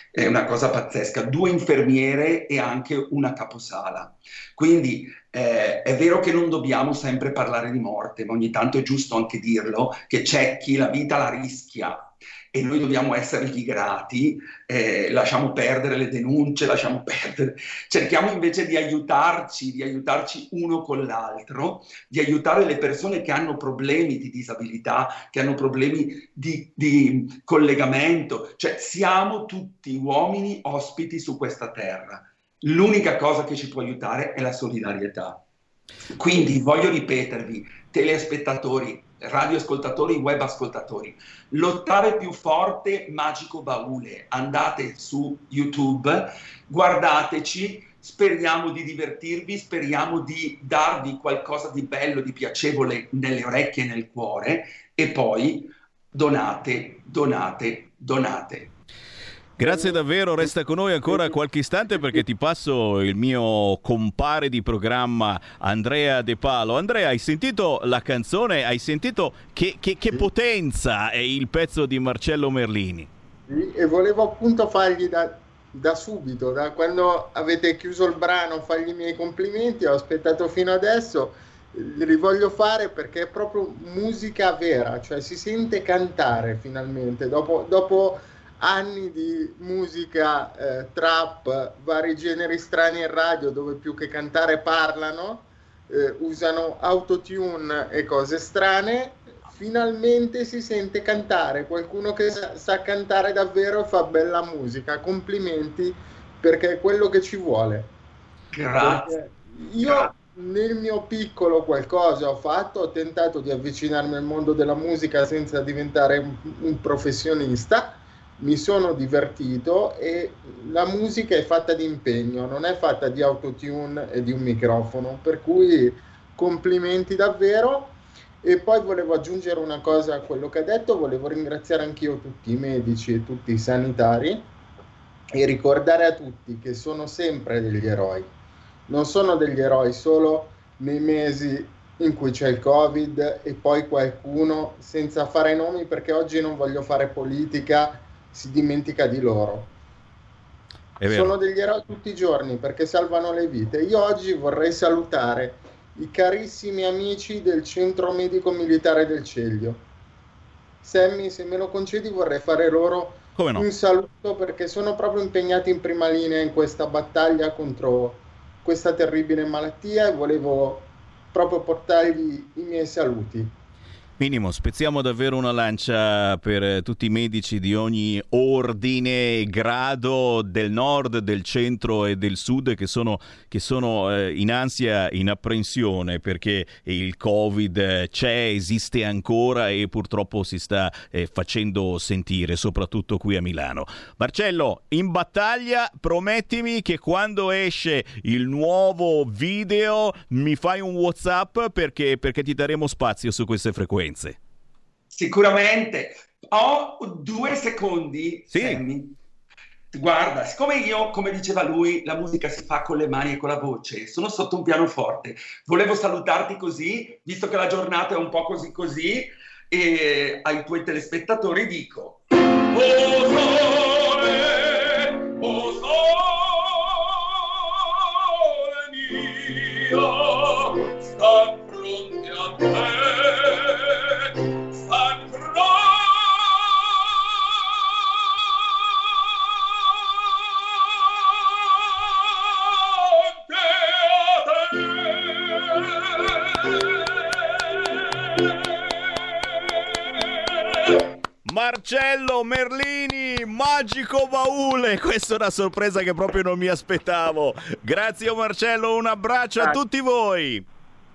È una cosa pazzesca, due infermiere e anche una caposala. Quindi eh, è vero che non dobbiamo sempre parlare di morte, ma ogni tanto è giusto anche dirlo, che c'è chi la vita la rischia e noi dobbiamo essergli grati, eh, lasciamo perdere le denunce, lasciamo perdere, cerchiamo invece di aiutarci, di aiutarci uno con l'altro, di aiutare le persone che hanno problemi di disabilità, che hanno problemi di, di collegamento, cioè siamo tutti uomini ospiti su questa terra. L'unica cosa che ci può aiutare è la solidarietà. Quindi voglio ripetervi, telespettatori, radioascoltatori, web ascoltatori. L'ottave più forte Magico Baule. Andate su YouTube, guardateci, speriamo di divertirvi, speriamo di darvi qualcosa di bello, di piacevole nelle orecchie e nel cuore e poi donate, donate, donate. Grazie davvero, resta con noi ancora qualche istante perché ti passo il mio compare di programma Andrea De Palo. Andrea, hai sentito la canzone? Hai sentito che, che, che potenza è il pezzo di Marcello Merlini? Sì, e volevo appunto fargli da, da subito, da quando avete chiuso il brano, fargli i miei complimenti, ho aspettato fino adesso li voglio fare perché è proprio musica vera, cioè si sente cantare finalmente dopo, dopo anni di musica eh, trap, vari generi strani in radio dove più che cantare parlano, eh, usano autotune e cose strane, finalmente si sente cantare, qualcuno che sa, sa cantare davvero e fa bella musica, complimenti perché è quello che ci vuole. Grazie. io nel mio piccolo qualcosa ho fatto, ho tentato di avvicinarmi al mondo della musica senza diventare un, un professionista mi sono divertito e la musica è fatta di impegno, non è fatta di autotune e di un microfono, per cui complimenti davvero. E poi volevo aggiungere una cosa a quello che ha detto, volevo ringraziare anch'io tutti i medici e tutti i sanitari e ricordare a tutti che sono sempre degli eroi. Non sono degli eroi solo nei mesi in cui c'è il Covid e poi qualcuno, senza fare nomi perché oggi non voglio fare politica, si dimentica di loro. Sono degli eroi tutti i giorni perché salvano le vite. Io oggi vorrei salutare i carissimi amici del Centro Medico Militare del Ceglio. Sammy, se me lo concedi, vorrei fare loro no? un saluto perché sono proprio impegnati in prima linea in questa battaglia contro questa terribile malattia e volevo proprio portargli i miei saluti. Minimo, spezziamo davvero una lancia per tutti i medici di ogni ordine e grado del nord, del centro e del sud che sono, che sono eh, in ansia, in apprensione perché il Covid c'è, esiste ancora e purtroppo si sta eh, facendo sentire, soprattutto qui a Milano. Marcello, in battaglia, promettimi che quando esce il nuovo video mi fai un WhatsApp perché, perché ti daremo spazio su queste frequenze. Sicuramente. Ho due secondi, sì. Sammy. Guarda, siccome io, come diceva lui, la musica si fa con le mani e con la voce, sono sotto un pianoforte, volevo salutarti così, visto che la giornata è un po' così così, e ai tuoi telespettatori dico... Oh sole, magico baule. Questa è una sorpresa che proprio non mi aspettavo. Grazie Marcello, un abbraccio a tutti voi.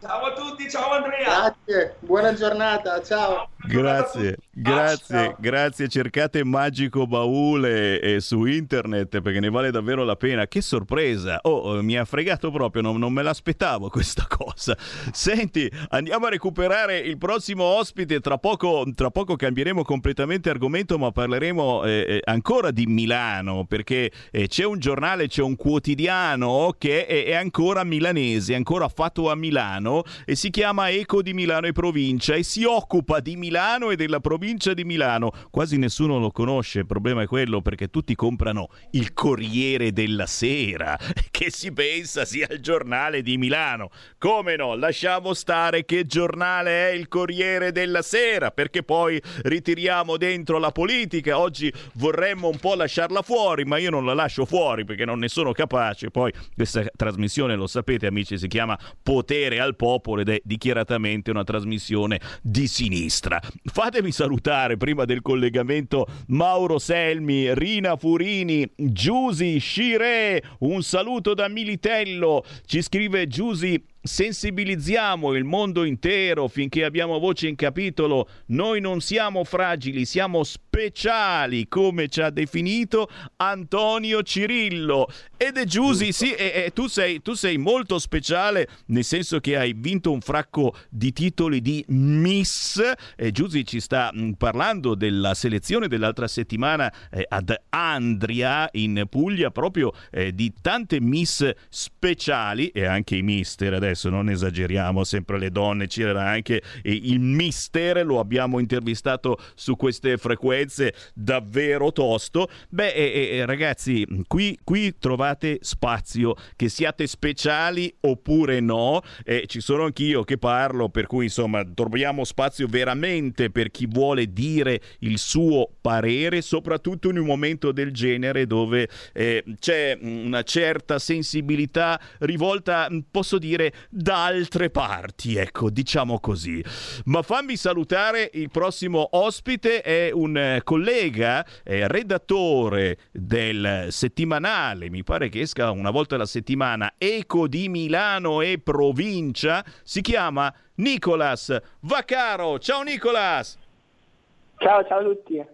Ciao a tutti, ciao Andrea. Grazie, buona giornata, ciao. Grazie, grazie, ciao. grazie. Cercate Magico Baule eh, su internet perché ne vale davvero la pena. Che sorpresa! Oh, eh, mi ha fregato proprio, non, non me l'aspettavo questa cosa. Senti, andiamo a recuperare il prossimo ospite. Tra poco, tra poco cambieremo completamente argomento, ma parleremo eh, eh, ancora di Milano perché eh, c'è un giornale, c'è un quotidiano che è, è ancora milanese, ancora fatto a Milano e si chiama Eco di Milano e provincia e si occupa di Milano e della provincia di Milano. Quasi nessuno lo conosce, il problema è quello perché tutti comprano il Corriere della Sera, che si pensa sia il giornale di Milano. Come no? Lasciamo stare che giornale è il Corriere della Sera, perché poi ritiriamo dentro la politica. Oggi vorremmo un po' lasciarla fuori, ma io non la lascio fuori perché non ne sono capace. Poi questa trasmissione, lo sapete amici, si chiama Potere al popolo ed è dichiaratamente una trasmissione di sinistra. Fatemi salutare prima del collegamento Mauro Selmi, Rina Furini, Giusi Scire, un saluto da Militello, ci scrive Giusi sensibilizziamo il mondo intero finché abbiamo voce in capitolo. Noi non siamo fragili, siamo speciali, come ci ha definito Antonio Cirillo. Ed è Giusy, sì, e, e tu, sei, tu sei molto speciale, nel senso che hai vinto un fracco di titoli di Miss. E Giusy ci sta mh, parlando della selezione dell'altra settimana eh, ad Andria in Puglia, proprio eh, di tante Miss speciali e anche i mister adesso adesso non esageriamo, sempre le donne, c'era anche il mister, lo abbiamo intervistato su queste frequenze davvero tosto. Beh, eh, eh, ragazzi, qui, qui, trovate spazio, che siate speciali oppure no, eh, ci sono anch'io che parlo, per cui insomma troviamo spazio veramente per chi vuole dire il suo parere, soprattutto in un momento del genere dove eh, c'è una certa sensibilità rivolta, posso dire, da altre parti, ecco, diciamo così. Ma fammi salutare il prossimo ospite, è un eh, collega, è redattore del settimanale, mi pare che esca una volta alla settimana, Eco di Milano e provincia, si chiama Nicolas Vaccaro. Ciao Nicolas! Ciao, ciao a tutti.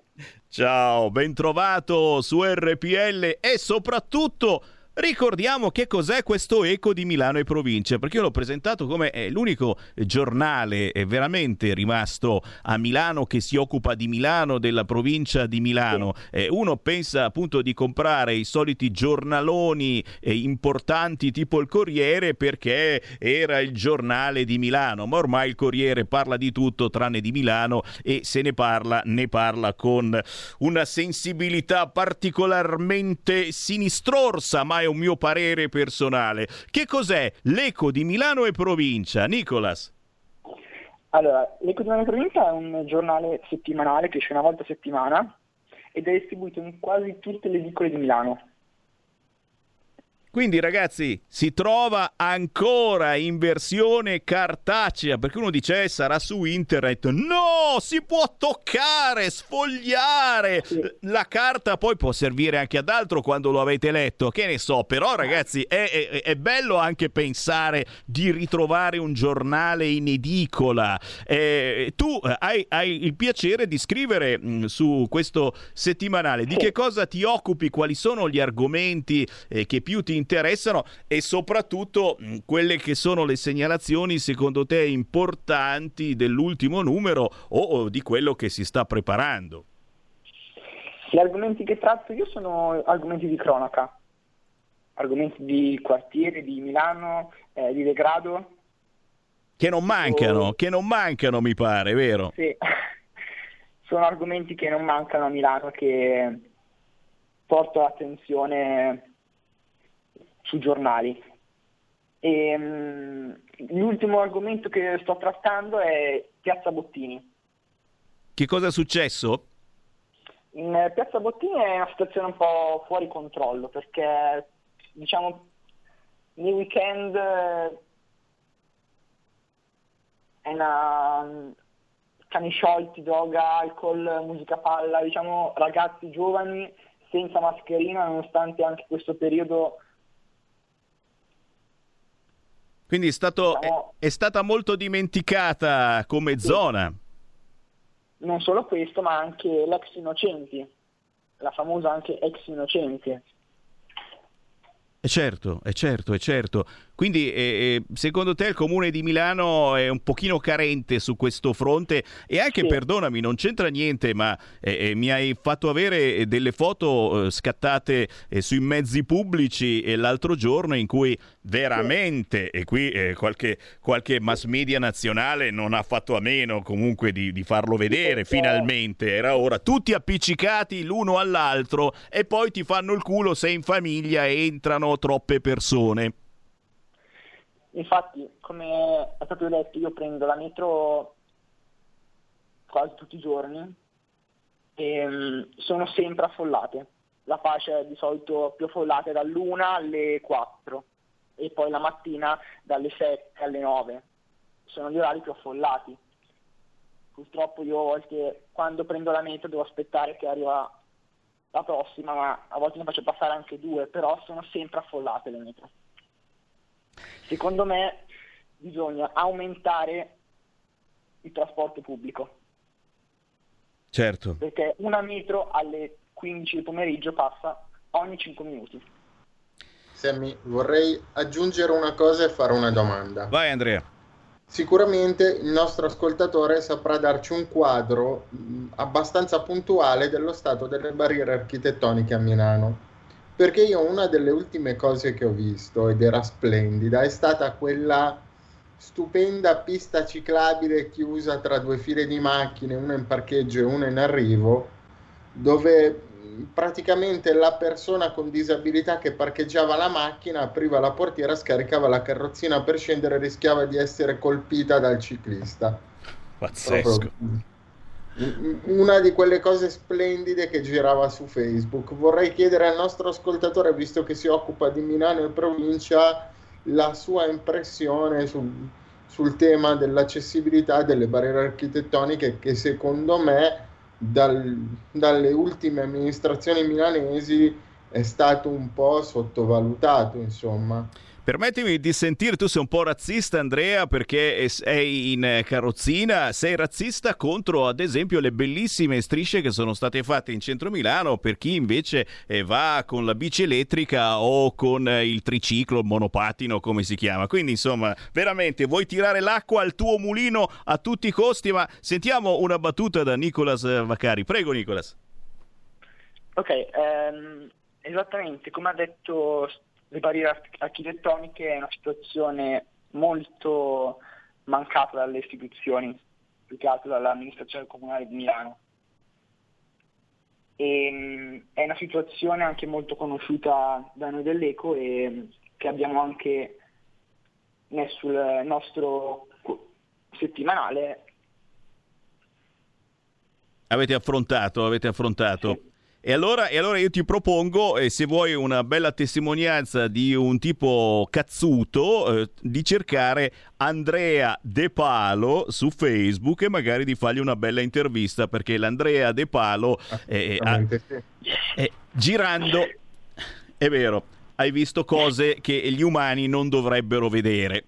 Ciao, ben trovato su RPL e soprattutto Ricordiamo che cos'è questo Eco di Milano e provincia, perché io l'ho presentato come eh, l'unico giornale eh, veramente rimasto a Milano che si occupa di Milano, della provincia di Milano. Eh, uno pensa appunto di comprare i soliti giornaloni importanti tipo il Corriere perché era il giornale di Milano, ma ormai il Corriere parla di tutto tranne di Milano e se ne parla, ne parla con una sensibilità particolarmente sinistrorsa, ma è un mio parere personale. Che cos'è l'Eco di Milano e provincia? Nicolas. Allora, l'Eco di Milano e provincia è un giornale settimanale che esce una volta a settimana ed è distribuito in quasi tutte le edicole di Milano. Quindi ragazzi, si trova ancora in versione cartacea, perché uno dice eh, sarà su internet. No, si può toccare, sfogliare. La carta poi può servire anche ad altro quando lo avete letto, che ne so, però ragazzi è, è, è bello anche pensare di ritrovare un giornale in edicola. Eh, tu hai, hai, il piacere di scrivere mh, su questo settimanale, di che cosa ti occupi, quali sono gli argomenti eh, che più ti interessano e soprattutto quelle che sono le segnalazioni secondo te importanti dell'ultimo numero o, o di quello che si sta preparando. Gli argomenti che tratto io sono argomenti di cronaca, argomenti di quartiere, di Milano, eh, di degrado. Che non mancano, o... che non mancano mi pare, vero? Sì, sono argomenti che non mancano a Milano che porto l'attenzione sui giornali. E, um, l'ultimo argomento che sto trattando è Piazza Bottini. Che cosa è successo? In Piazza Bottini è una situazione un po' fuori controllo perché diciamo nei weekend è una cani sciolti, droga, alcol, musica palla, diciamo ragazzi giovani senza mascherina nonostante anche questo periodo Quindi è, stato, Diciamo- è, è stata molto dimenticata come zona. Non solo questo, ma anche l'ex Innocenti, la famosa anche ex Innocenti. E certo, è certo, è certo. Quindi eh, eh, secondo te il comune di Milano è un pochino carente su questo fronte e anche, Sì. perdonami, non c'entra niente, ma eh, eh, mi hai fatto avere delle foto eh, scattate eh, sui mezzi pubblici eh, l'altro giorno in cui veramente, e qui eh, qualche, qualche mass media nazionale non ha fatto a meno comunque di, di farlo vedere, finalmente, era ora, tutti appiccicati l'uno all'altro e poi ti fanno il culo se in famiglia entrano troppe persone. Infatti, come è proprio detto, io prendo la metro quasi tutti i giorni e mm, sono sempre affollate. La fascia è di solito più affollata è dall'una alle 4 e poi la mattina dalle 7 alle 9. Sono gli orari più affollati. Purtroppo io a volte quando prendo la metro devo aspettare che arriva la prossima, ma a volte ne faccio passare anche due, però sono sempre affollate le metro. Secondo me bisogna aumentare il trasporto pubblico, Certo. perché una metro alle 15 del pomeriggio passa ogni 5 minuti. Sammy, vorrei aggiungere una cosa e fare una domanda. Vai Andrea. Sicuramente il nostro ascoltatore saprà darci un quadro mh, abbastanza puntuale dello stato delle barriere architettoniche a Milano. Perché io una delle ultime cose che ho visto ed era splendida è stata quella stupenda pista ciclabile chiusa tra due file di macchine, una in parcheggio e una in arrivo, dove praticamente la persona con disabilità che parcheggiava la macchina apriva la portiera, scaricava la carrozzina per scendere e rischiava di essere colpita dal ciclista. Pazzesco. Proprio- una di quelle cose splendide che girava su Facebook. Vorrei chiedere al nostro ascoltatore, visto che si occupa di Milano e provincia, la sua impressione sul, sul tema dell'accessibilità delle barriere architettoniche che secondo me dal- dalle ultime amministrazioni milanesi è stato un po' sottovalutato, insomma. Permettimi di sentire, tu sei un po' razzista Andrea perché sei in eh, carrozzina, sei razzista contro ad esempio le bellissime strisce che sono state fatte in centro Milano per chi invece eh, va con la bici elettrica o con eh, il triciclo, il monopatino come si chiama. Quindi insomma veramente vuoi tirare l'acqua al tuo mulino a tutti i costi, ma sentiamo una battuta da Nicolas Vaccari. Prego Nicolas. Ok, ehm, esattamente come ha detto le barriere arch- architettoniche è una situazione molto mancata dalle istituzioni, più che altro dall'amministrazione comunale di Milano. E, mm, è una situazione anche molto conosciuta da noi dell'Eco e che abbiamo anche nel sul nostro settimanale Avete affrontato, avete affrontato. E allora, e allora io ti propongo, eh, se vuoi una bella testimonianza di un tipo cazzuto, eh, di cercare Andrea De Palo su Facebook e magari di fargli una bella intervista, perché l'Andrea De Palo, eh, ha- eh, girando, è vero, hai visto cose che gli umani non dovrebbero vedere.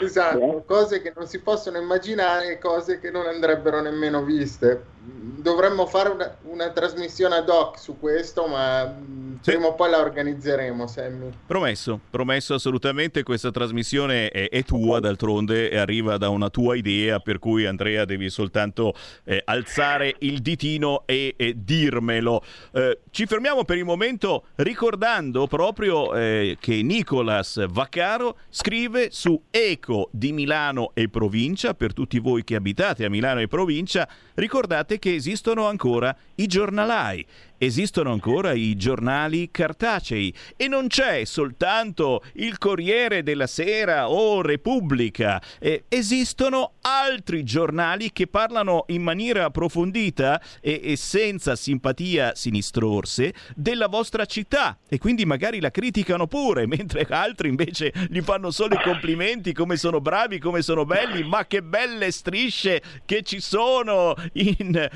Esatto, cose che non si possono immaginare, cose che non andrebbero nemmeno viste. Dovremmo fare una, una trasmissione ad hoc su questo, ma mh, prima o poi la organizzeremo, Sammy. Promesso, promesso assolutamente, questa trasmissione è, è tua d'altronde arriva da una tua idea, per cui Andrea devi soltanto eh, alzare il ditino e, e dirmelo. Eh, ci fermiamo per il momento ricordando proprio eh, che Nicolas Vaccaro scrive su Eco di Milano e provincia, per tutti voi che abitate a Milano e provincia, ricordate che esistono ancora i giornalai. Esistono ancora i giornali cartacei e non c'è soltanto il Corriere della Sera o Repubblica, eh, esistono altri giornali che parlano in maniera approfondita e, e senza simpatia sinistrorse della vostra città e quindi magari la criticano pure, mentre altri invece gli fanno solo i complimenti come sono bravi, come sono belli, ma che belle strisce che ci sono in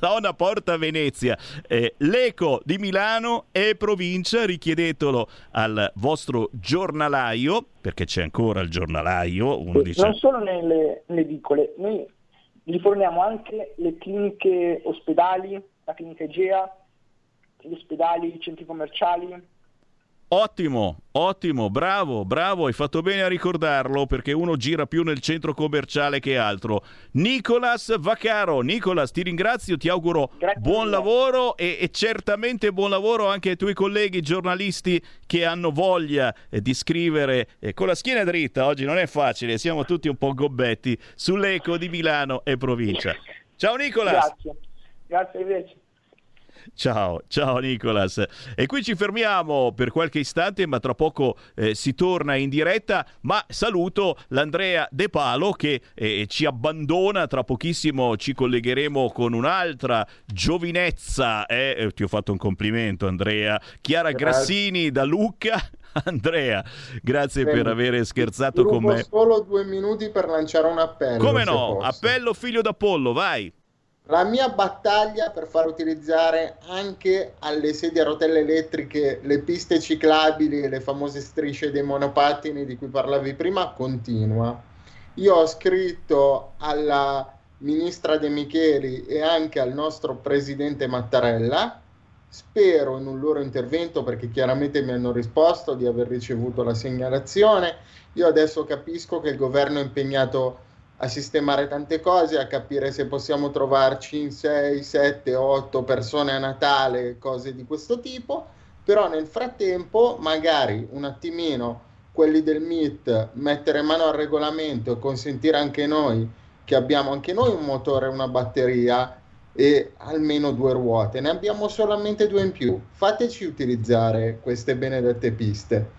zona Porta Venezia. Eh, l'eco di Milano e provincia, richiedetelo al vostro giornalaio, perché c'è ancora il giornalaio, uno dice... Non solo nelle, nelle edicole, noi gli forniamo anche le cliniche ospedali, la clinica Egea, gli ospedali, i centri commerciali, Ottimo, ottimo, bravo, bravo, hai fatto bene a ricordarlo perché uno gira più nel centro commerciale che altro. Nicolas Vaccaro, Nicolas ti ringrazio, ti auguro Grazie buon mille. lavoro e, e certamente buon lavoro anche ai tuoi colleghi giornalisti che hanno voglia eh, di scrivere eh, con la schiena dritta, oggi non è facile, siamo tutti un po' gobbetti, sull'eco di Milano e provincia. Ciao Nicolas! Grazie, grazie invece. Ciao, ciao Nicolas. E qui ci fermiamo per qualche istante, ma tra poco eh, si torna in diretta. Ma saluto l'Andrea De Palo che eh, ci abbandona. Tra pochissimo ci collegheremo con un'altra giovinezza. eh. Eh, ti ho fatto un complimento, Andrea. Chiara Grazie. Grassini da Lucca. Andrea, grazie Bene. per aver scherzato con me. solo due minuti per lanciare un appello. Come no? posso. Appello figlio d'Apollo, vai. La mia battaglia per far utilizzare anche alle sedie a rotelle elettriche le piste ciclabili e le famose strisce dei monopattini di cui parlavi prima continua. Io ho scritto alla ministra De Micheli e anche al nostro presidente Mattarella. Spero in un loro intervento, perché chiaramente mi hanno risposto di aver ricevuto la segnalazione. Io adesso capisco che il governo è impegnato a sistemare tante cose, a capire se possiamo trovarci in 6, 7, 8 persone a Natale, cose di questo tipo, però nel frattempo magari un attimino quelli del MIT mettere mano al regolamento e consentire anche noi che abbiamo anche noi un motore una batteria e almeno due ruote, ne abbiamo solamente due in più. Fateci utilizzare queste benedette piste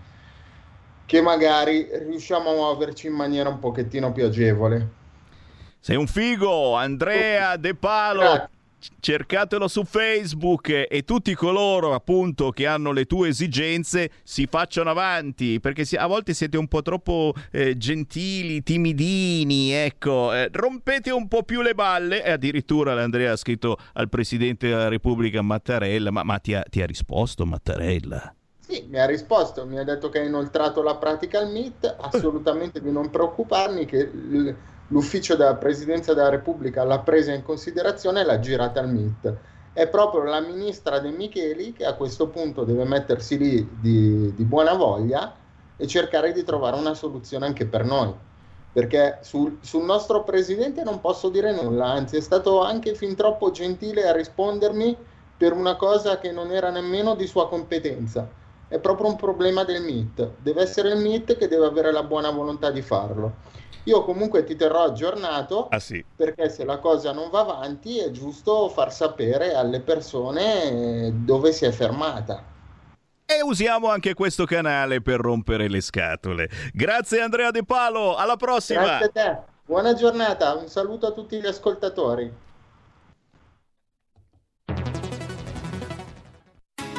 che magari riusciamo a muoverci in maniera un pochettino più agevole. Sei un figo, Andrea De Palo. Grazie. Cercatelo su Facebook e tutti coloro appunto che hanno le tue esigenze si facciano avanti perché a volte siete un po' troppo eh, gentili, timidini, ecco, eh, rompete un po' più le balle e addirittura l'Andrea ha scritto al Presidente della Repubblica Mattarella, ma, ma ti, ha, ti ha risposto Mattarella? Sì, mi ha risposto, mi ha detto che ha inoltrato la pratica al MIT, assolutamente di non preoccuparmi che l'ufficio della Presidenza della Repubblica l'ha presa in considerazione e l'ha girata al MIT. È proprio la ministra De Micheli che a questo punto deve mettersi lì di, di buona voglia e cercare di trovare una soluzione anche per noi. Perché sul, sul nostro presidente non posso dire nulla, anzi è stato anche fin troppo gentile a rispondermi per una cosa che non era nemmeno di sua competenza. È proprio un problema del MIT. Deve essere il MIT che deve avere la buona volontà di farlo. Io comunque ti terrò aggiornato Ah sì. perché se la cosa non va avanti è giusto far sapere alle persone dove si è fermata. E usiamo anche questo canale per rompere le scatole. Grazie Andrea De Palo, alla prossima! Grazie a te. Buona giornata, un saluto a tutti gli ascoltatori.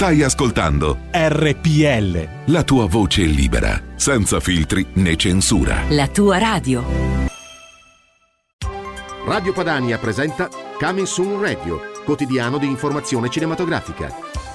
Stai ascoltando RPL. la tua voce libera, senza filtri né censura. La tua radio. Radio Padania presenta Coming Soon Radio, quotidiano di informazione cinematografica.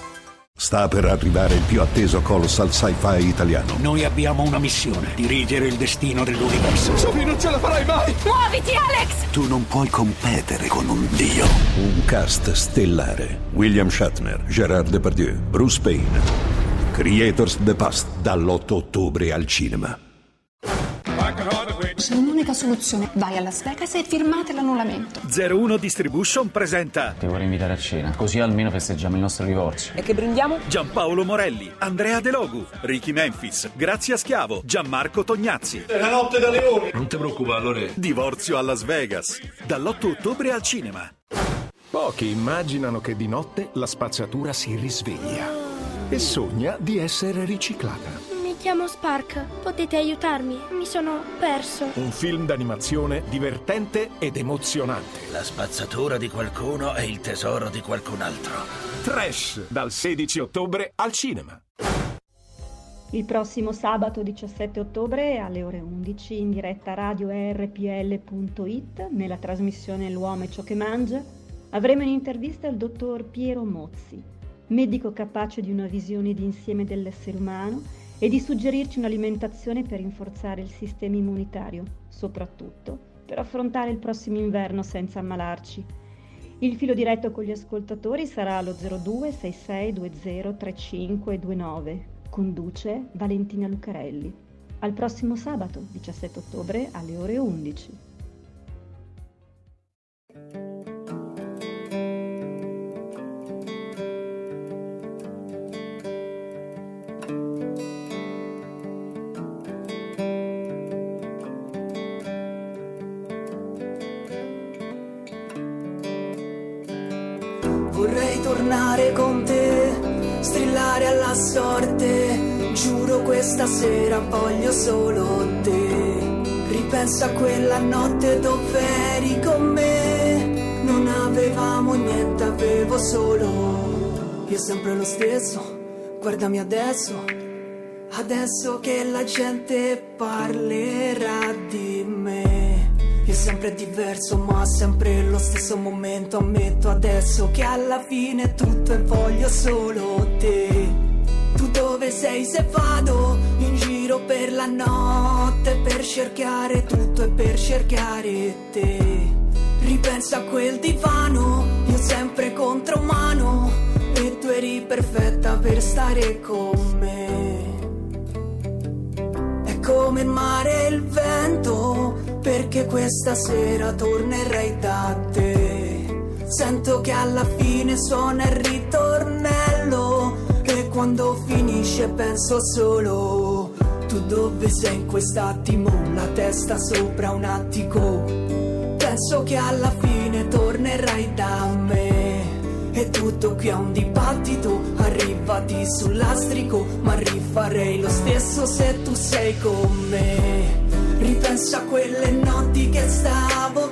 Sta per arrivare il più atteso colossal sci-fi italiano. Noi abbiamo una missione, dirigere il destino dell'universo. Sophie, non ce la farai mai! Muoviti, Alex! Tu non puoi competere con un dio. Un cast stellare. William Shatner, Gerard Depardieu, Bruce Payne. Creators the Past, dall'8 ottobre al cinema. C'è un'unica soluzione. Vai a Las Vegas e firmate l'annullamento. 01 Distribution presenta Ti vorrei invitare a cena, così almeno festeggiamo il nostro divorzio. E che brindiamo? Giampaolo Morelli, Andrea De Logu, Ricky Memphis, Grazia Schiavo, Gianmarco Tognazzi. È la notte da leoni. Non ti preoccupare, Lore. Divorzio a Las Vegas. Dall'8 ottobre al cinema. Pochi immaginano che di notte la spazzatura si risveglia e sogna di essere riciclata. Chiamo Spark, potete aiutarmi? Mi sono perso. Un film d'animazione divertente ed emozionante. La spazzatura di qualcuno è il tesoro di qualcun altro. Trash dal 16 ottobre al cinema. Il prossimo sabato 17 ottobre alle ore 11 in diretta radio rpl.it nella trasmissione L'uomo e ciò che mangia avremo in intervista il dottor Piero Mozzi, medico capace di una visione d'insieme dell'essere umano e di suggerirci un'alimentazione per rinforzare il sistema immunitario, soprattutto per affrontare il prossimo inverno senza ammalarci. Il filo diretto con gli ascoltatori sarà lo 02 6620 3529. Conduce Valentina Lucarelli. Al prossimo sabato, 17 ottobre, alle ore 11. Solo te. Ripensa a quella notte dove eri con me. Non avevamo niente, avevo solo. Io sempre lo stesso, guardami adesso. Adesso che la gente parlerà di me. Io sempre diverso, ma sempre lo stesso momento. Ammetto adesso che alla fine tutto e voglio solo te. Tu dove sei se vado giro per la notte per cercare tutto e per cercare te. Ripensa a quel divano, io sempre contro mano e tu eri perfetta per stare con me. È come il mare e il vento, perché questa sera tornerei da te. Sento che alla fine suona il ritornello e quando finisce penso solo tu dove sei in quest'attimo, la testa sopra un attico. Penso che alla fine tornerai da me. E tutto qui è un dibattito, arrivati sul lastrico, ma rifarei lo stesso se tu sei con me. Ripensa a quelle notti che stavo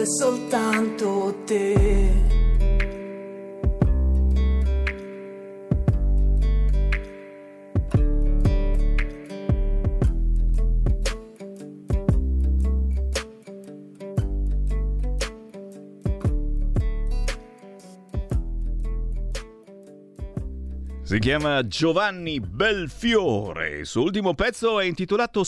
Solo e soltanto te. Si chiama Giovanni Belfiore. Il suo ultimo pezzo è intitolato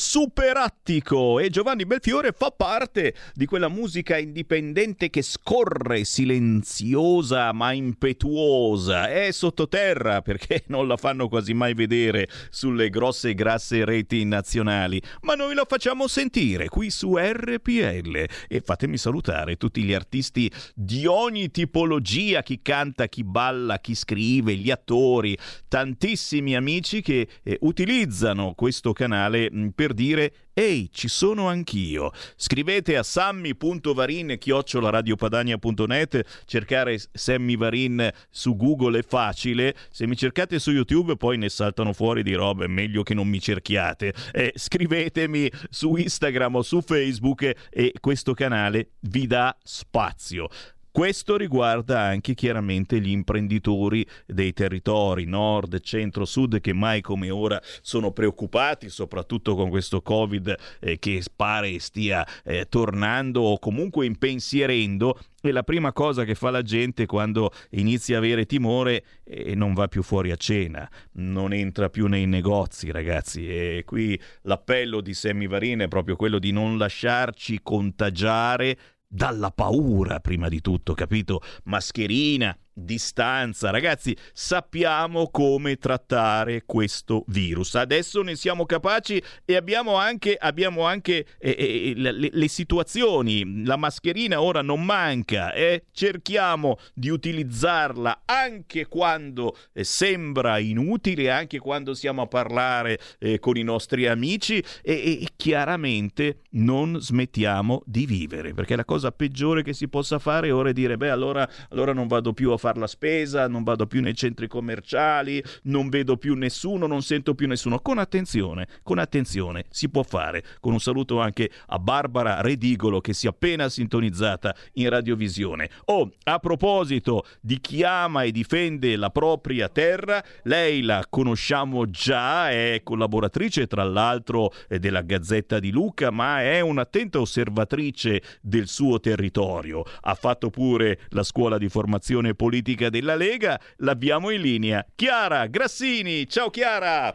Superattico e Giovanni Belfiore fa parte di quella musica indipendente che scorre silenziosa ma impetuosa. È sottoterra perché non la fanno quasi mai vedere sulle grosse e grasse reti nazionali, ma noi la facciamo sentire qui su RPL. E fatemi salutare tutti gli artisti di ogni tipologia, chi canta, chi balla, chi scrive, gli attori, tantissimi amici che eh, utilizzano questo canale mh, per dire Ehi, ci sono anch'io. Scrivete a sammy.varin-radiopadania.net, cercare Sammy Varin su Google è facile. Se mi cercate su YouTube poi ne saltano fuori di robe, meglio che non mi cerchiate. Eh, scrivetemi su Instagram o su Facebook e questo canale vi dà spazio. Questo riguarda anche chiaramente gli imprenditori dei territori nord, centro, sud che mai come ora sono preoccupati, soprattutto con questo Covid eh, che pare stia eh, tornando o comunque impensierendo e la prima cosa che fa la gente quando inizia a avere timore è eh, non va più fuori a cena, non entra più nei negozi, ragazzi. E qui l'appello di Semivarina è proprio quello di non lasciarci contagiare dalla paura, prima di tutto, capito? Mascherina, distanza. Ragazzi, sappiamo come trattare questo virus. Adesso ne siamo capaci e abbiamo anche, abbiamo anche eh, eh, le, le, situazioni. La mascherina ora non manca e eh? cerchiamo di utilizzarla anche quando eh, sembra inutile, anche quando siamo a parlare eh, con i nostri amici e, e chiaramente non smettiamo di vivere, perché la cosa peggiore che si possa fare ora è dire, beh, allora, allora non vado più a fare la spesa, non vado più nei centri commerciali, non vedo più nessuno, non sento più nessuno. Con attenzione, con attenzione, si può fare. Con un saluto anche a Barbara Redigolo che si è appena sintonizzata in radiovisione. Oh, a proposito di chi ama e difende la propria terra, lei la conosciamo già, è collaboratrice tra l'altro eh, della Gazzetta di Luca, ma un'attenta osservatrice del suo territorio. Ha fatto pure la scuola di formazione politica della Lega. L'abbiamo in linea. Chiara Grassini. Ciao Chiara.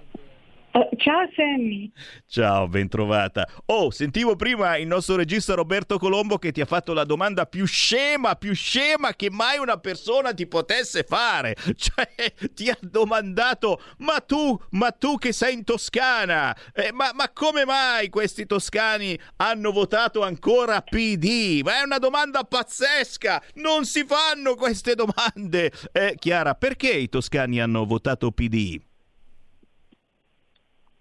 Oh, ciao Sammy. Ciao, bentrovata. Oh, sentivo prima il nostro regista Roberto Colombo che ti ha fatto la domanda più scema, più scema che mai una persona ti potesse fare. Cioè, ti ha domandato, ma tu, ma tu che sei in Toscana, eh, ma, ma come mai questi toscani hanno votato ancora PD? Ma è una domanda pazzesca, non si fanno queste domande. Eh, Chiara, perché i toscani hanno votato PD?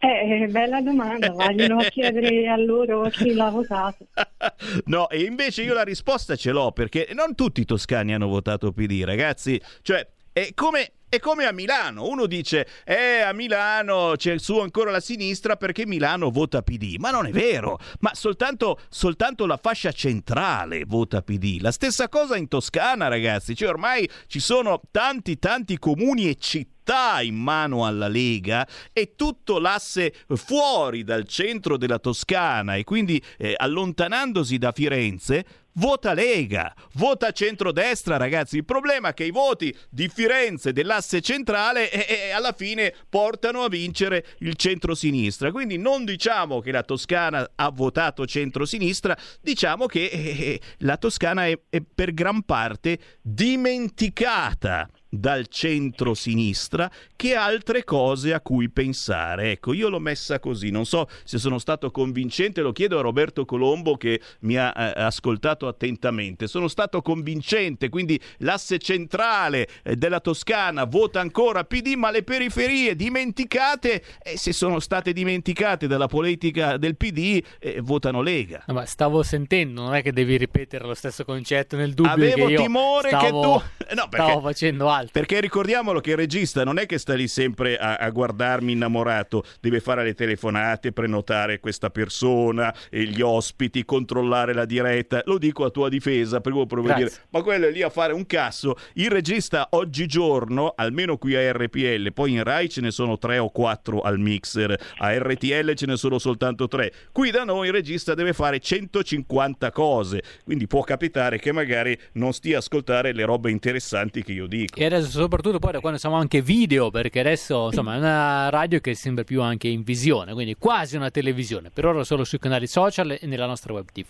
Eh, bella domanda, vogliono chiedere a loro chi l'ha votato. no, e invece io la risposta ce l'ho perché non tutti i toscani hanno votato PD, ragazzi. Cioè, è come, è come a Milano, uno dice, eh a Milano c'è su ancora la sinistra perché Milano vota PD, ma non è vero, ma soltanto, soltanto, la fascia centrale vota PD. La stessa cosa in Toscana ragazzi, cioè ormai ci sono tanti tanti comuni e città in mano alla Lega e tutto l'asse fuori dal centro della Toscana e quindi eh, allontanandosi da Firenze vota Lega, vota centrodestra, ragazzi. Il problema è che i voti di Firenze dell'asse centrale e, e alla fine portano a vincere il centrosinistra. Quindi non diciamo che la Toscana ha votato centrosinistra, diciamo che eh, eh la Toscana è, è per gran parte dimenticata dal centro-sinistra che altre cose a cui pensare. Ecco, io l'ho messa così, non so se sono stato convincente, lo chiedo a Roberto Colombo che mi ha eh, ascoltato attentamente. Sono stato convincente, quindi l'asse centrale eh, della Toscana vota ancora PD, ma le periferie dimenticate, e se sono state dimenticate dalla politica del PD, eh, votano Lega. No, ma stavo sentendo, non è che devi ripetere lo stesso concetto nel dubbio Avevo che io timore stavo, che tu... No, perché... stavo facendo altro. Perché ricordiamolo che il regista non è che sta lì sempre a, a, guardarmi innamorato, deve fare le telefonate, prenotare questa persona, e gli ospiti, controllare la diretta. Lo dico a tua difesa, perché provo a dire, ma quello è lì a fare un casso. Il regista oggigiorno, almeno qui a RPL, poi in Rai ce ne sono tre o quattro al mixer, a RTL ce ne sono soltanto tre. Qui da noi il regista deve fare 150 cose, quindi può capitare che magari non stia a ascoltare le robe interessanti che io dico. E adesso soprattutto poi da quando siamo anche video, perché adesso insomma è una radio che sembra più anche in visione, quindi quasi una televisione, per ora solo sui canali social e nella nostra web tv.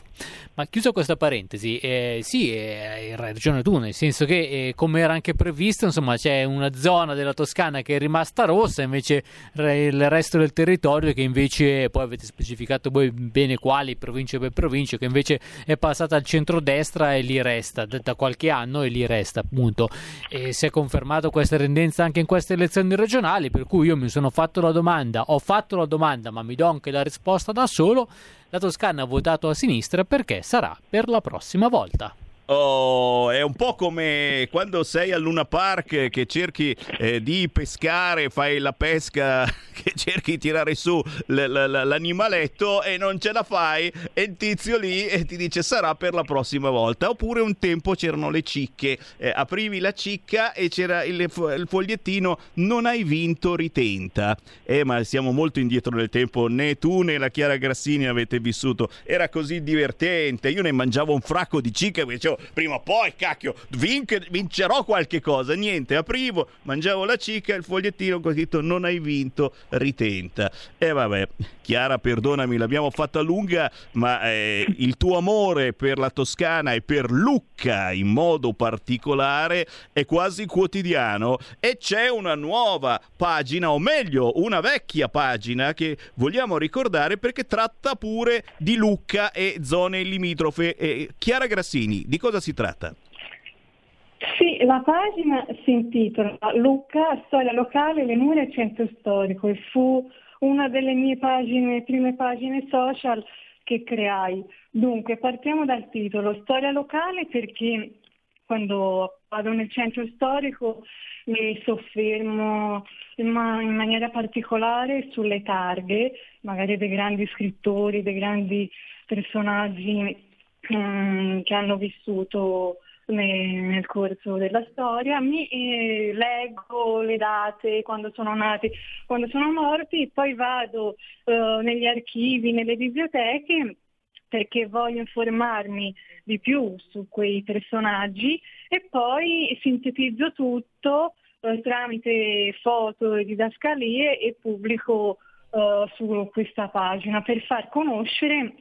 Ma chiuso questa parentesi, eh, sì, eh, hai ragione tu, nel senso che eh, come era anche previsto, insomma c'è una zona della Toscana che è rimasta rossa, invece il resto del territorio che invece, poi avete specificato voi bene quali, province per province, che invece è passata al centro-destra e lì resta, da qualche anno e lì resta appunto. E si è confermato questa tendenza anche in queste elezioni regionali, per cui io mi sono fatto la domanda, ho fatto la domanda, ma mi do anche la risposta da solo. La Toscana ha votato a sinistra perché sarà per la prossima volta. Oh, è un po' come quando sei al Luna Park che cerchi eh, di pescare, fai la pesca, che cerchi di tirare su l- l- l'animaletto e non ce la fai e il tizio lì e ti dice sarà per la prossima volta. Oppure un tempo c'erano le cicche, eh, aprivi la cicca e c'era il, il, fogliettino non hai vinto, ritenta. Eh, ma siamo molto indietro nel tempo, né tu né la Chiara Grassini avete vissuto. Era così divertente, io ne mangiavo un fracco di cicche e prima o poi, cacchio, vinc- vincerò qualche cosa. Niente, aprivo, mangiavo la cicca, il fogliettino con scritto non hai vinto, ritenta. E vabbè, Chiara, perdonami, l'abbiamo fatta lunga, ma eh, il tuo amore per la Toscana e per Lucca in modo particolare è quasi quotidiano e c'è una nuova pagina, o meglio, una vecchia pagina che vogliamo ricordare perché tratta pure di Lucca e zone limitrofe. E Chiara Grassini, di cosa si tratta? Sì, la pagina si intitola Lucca, storia locale, le mura e centro storico e fu una delle mie pagine, prime pagine social che creai. Dunque, partiamo dal titolo, storia locale perché quando vado nel centro storico mi soffermo in, in maniera particolare sulle targhe, magari dei grandi scrittori, dei grandi personaggi um, che hanno vissuto nel, corso della storia, mi eh, leggo le date, quando sono nati, quando sono morti, poi vado eh, negli archivi, nelle biblioteche perché voglio informarmi di più su quei personaggi e poi sintetizzo tutto eh, tramite foto e didascalie e pubblico eh, su questa pagina per far conoscere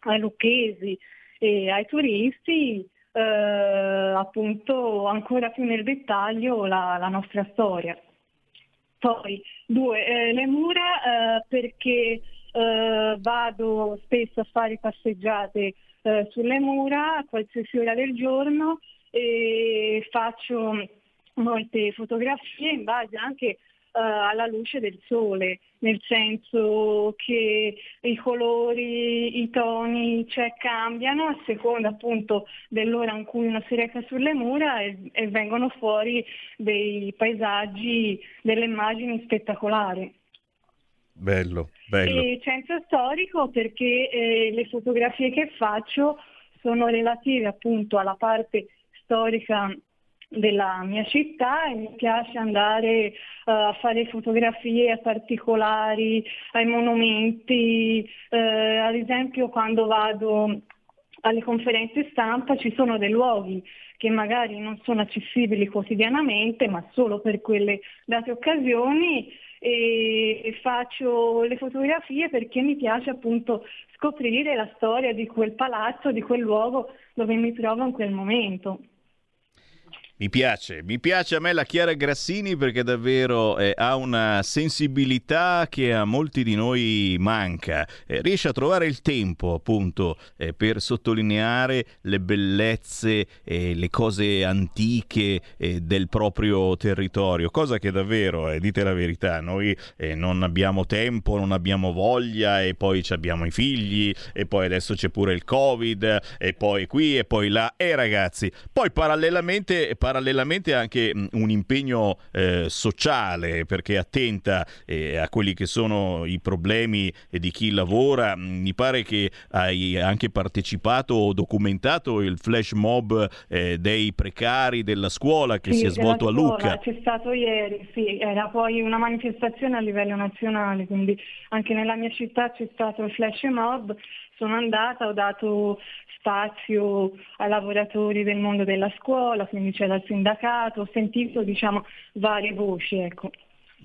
ai lucchesi e ai turisti eh, appunto ancora più nel dettaglio la, la nostra storia. Poi due, eh, le mura eh, perché eh, vado spesso a fare passeggiate eh, sulle mura qualsiasi ora del giorno e faccio molte fotografie in base anche alla luce del sole, nel senso che i colori, i toni cioè, cambiano a seconda appunto dell'ora in cui uno si reca sulle mura e, e vengono fuori dei paesaggi, delle immagini spettacolari. Bello, bello. E centro storico perché eh, le fotografie che faccio sono relative appunto alla parte storica della mia città e mi piace andare uh, a fare fotografie particolari ai monumenti, uh, ad esempio quando vado alle conferenze stampa ci sono dei luoghi che magari non sono accessibili quotidianamente ma solo per quelle date occasioni e faccio le fotografie perché mi piace appunto scoprire la storia di quel palazzo, di quel luogo dove mi trovo in quel momento. Mi piace, mi piace a me la Chiara Grassini perché davvero eh, ha una sensibilità che a molti di noi manca. Eh, riesce a trovare il tempo appunto eh, per sottolineare le bellezze e le cose antiche eh, del proprio territorio, cosa che davvero, eh, dite la verità, noi eh, non abbiamo tempo, non abbiamo voglia e poi abbiamo i figli e poi adesso c'è pure il Covid e poi qui e poi là. E ragazzi, poi parallelamente parallelamente anche mm, un impegno eh, sociale perché attenta eh, a quelli che sono i problemi di chi lavora. Mm, mi pare che hai anche partecipato o documentato il flash mob eh, dei precari della scuola che sì, si è svolto a Lucca. C'è stato ieri, sì, era poi una manifestazione a livello nazionale, quindi anche nella mia città c'è stato il flash mob sono andata, ho dato spazio ai lavoratori del mondo della scuola, quindi c'è dal sindacato, ho sentito diciamo, varie voci. Ecco.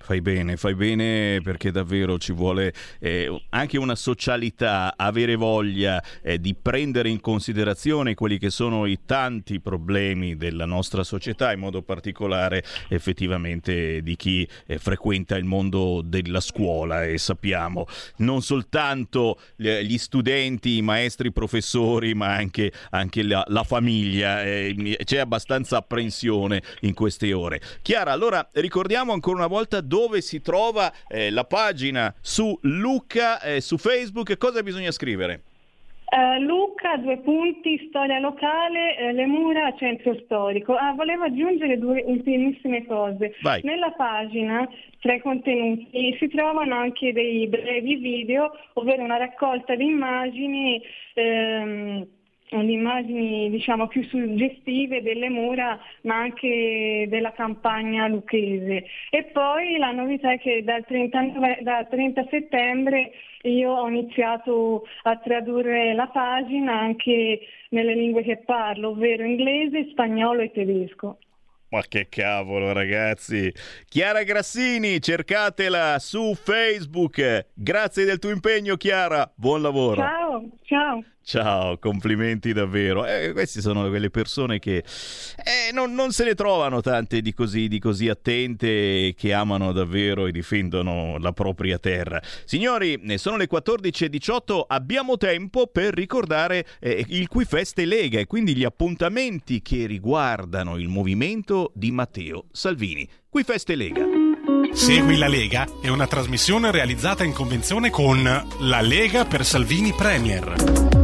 Fai bene, fai bene perché davvero ci vuole eh, anche una socialità, avere voglia eh, di prendere in considerazione quelli che sono i tanti problemi della nostra società, in modo particolare effettivamente di chi eh, frequenta il mondo della scuola e sappiamo non soltanto gli studenti, i maestri, i professori, ma anche, anche la, la, famiglia. Eh, c'è abbastanza apprensione in queste ore. Chiara, allora ricordiamo ancora una volta dove si trova eh, la pagina su Lucca, eh, su Facebook, cosa bisogna scrivere? Uh, Luca, due punti, storia locale, eh, le mura, centro storico. Ah, volevo aggiungere due ultimissime cose. Vai. Nella pagina, tra i contenuti, si trovano anche dei brevi video, ovvero una raccolta di immagini. Ehm, di immagini diciamo, più suggestive delle mura ma anche della campagna lucchese. E poi la novità è che dal 30, dal 30 settembre io ho iniziato a tradurre la pagina anche nelle lingue che parlo, ovvero inglese, spagnolo e tedesco. Ma che cavolo, ragazzi! Chiara Grassini, cercatela su Facebook. Grazie del tuo impegno, Chiara. Buon lavoro. Ciao, ciao. Ciao, complimenti davvero. Eh, queste sono quelle persone che eh, non, non, se ne trovano tante di così, di così attente che amano davvero e difendono la propria terra. Signori, sono le 14.18, abbiamo tempo per ricordare eh, il Qui Feste Lega e quindi gli appuntamenti che riguardano il movimento di Matteo Salvini. Qui Feste Lega. Segui la Lega è una trasmissione realizzata in convenzione con La Lega per Salvini Premier.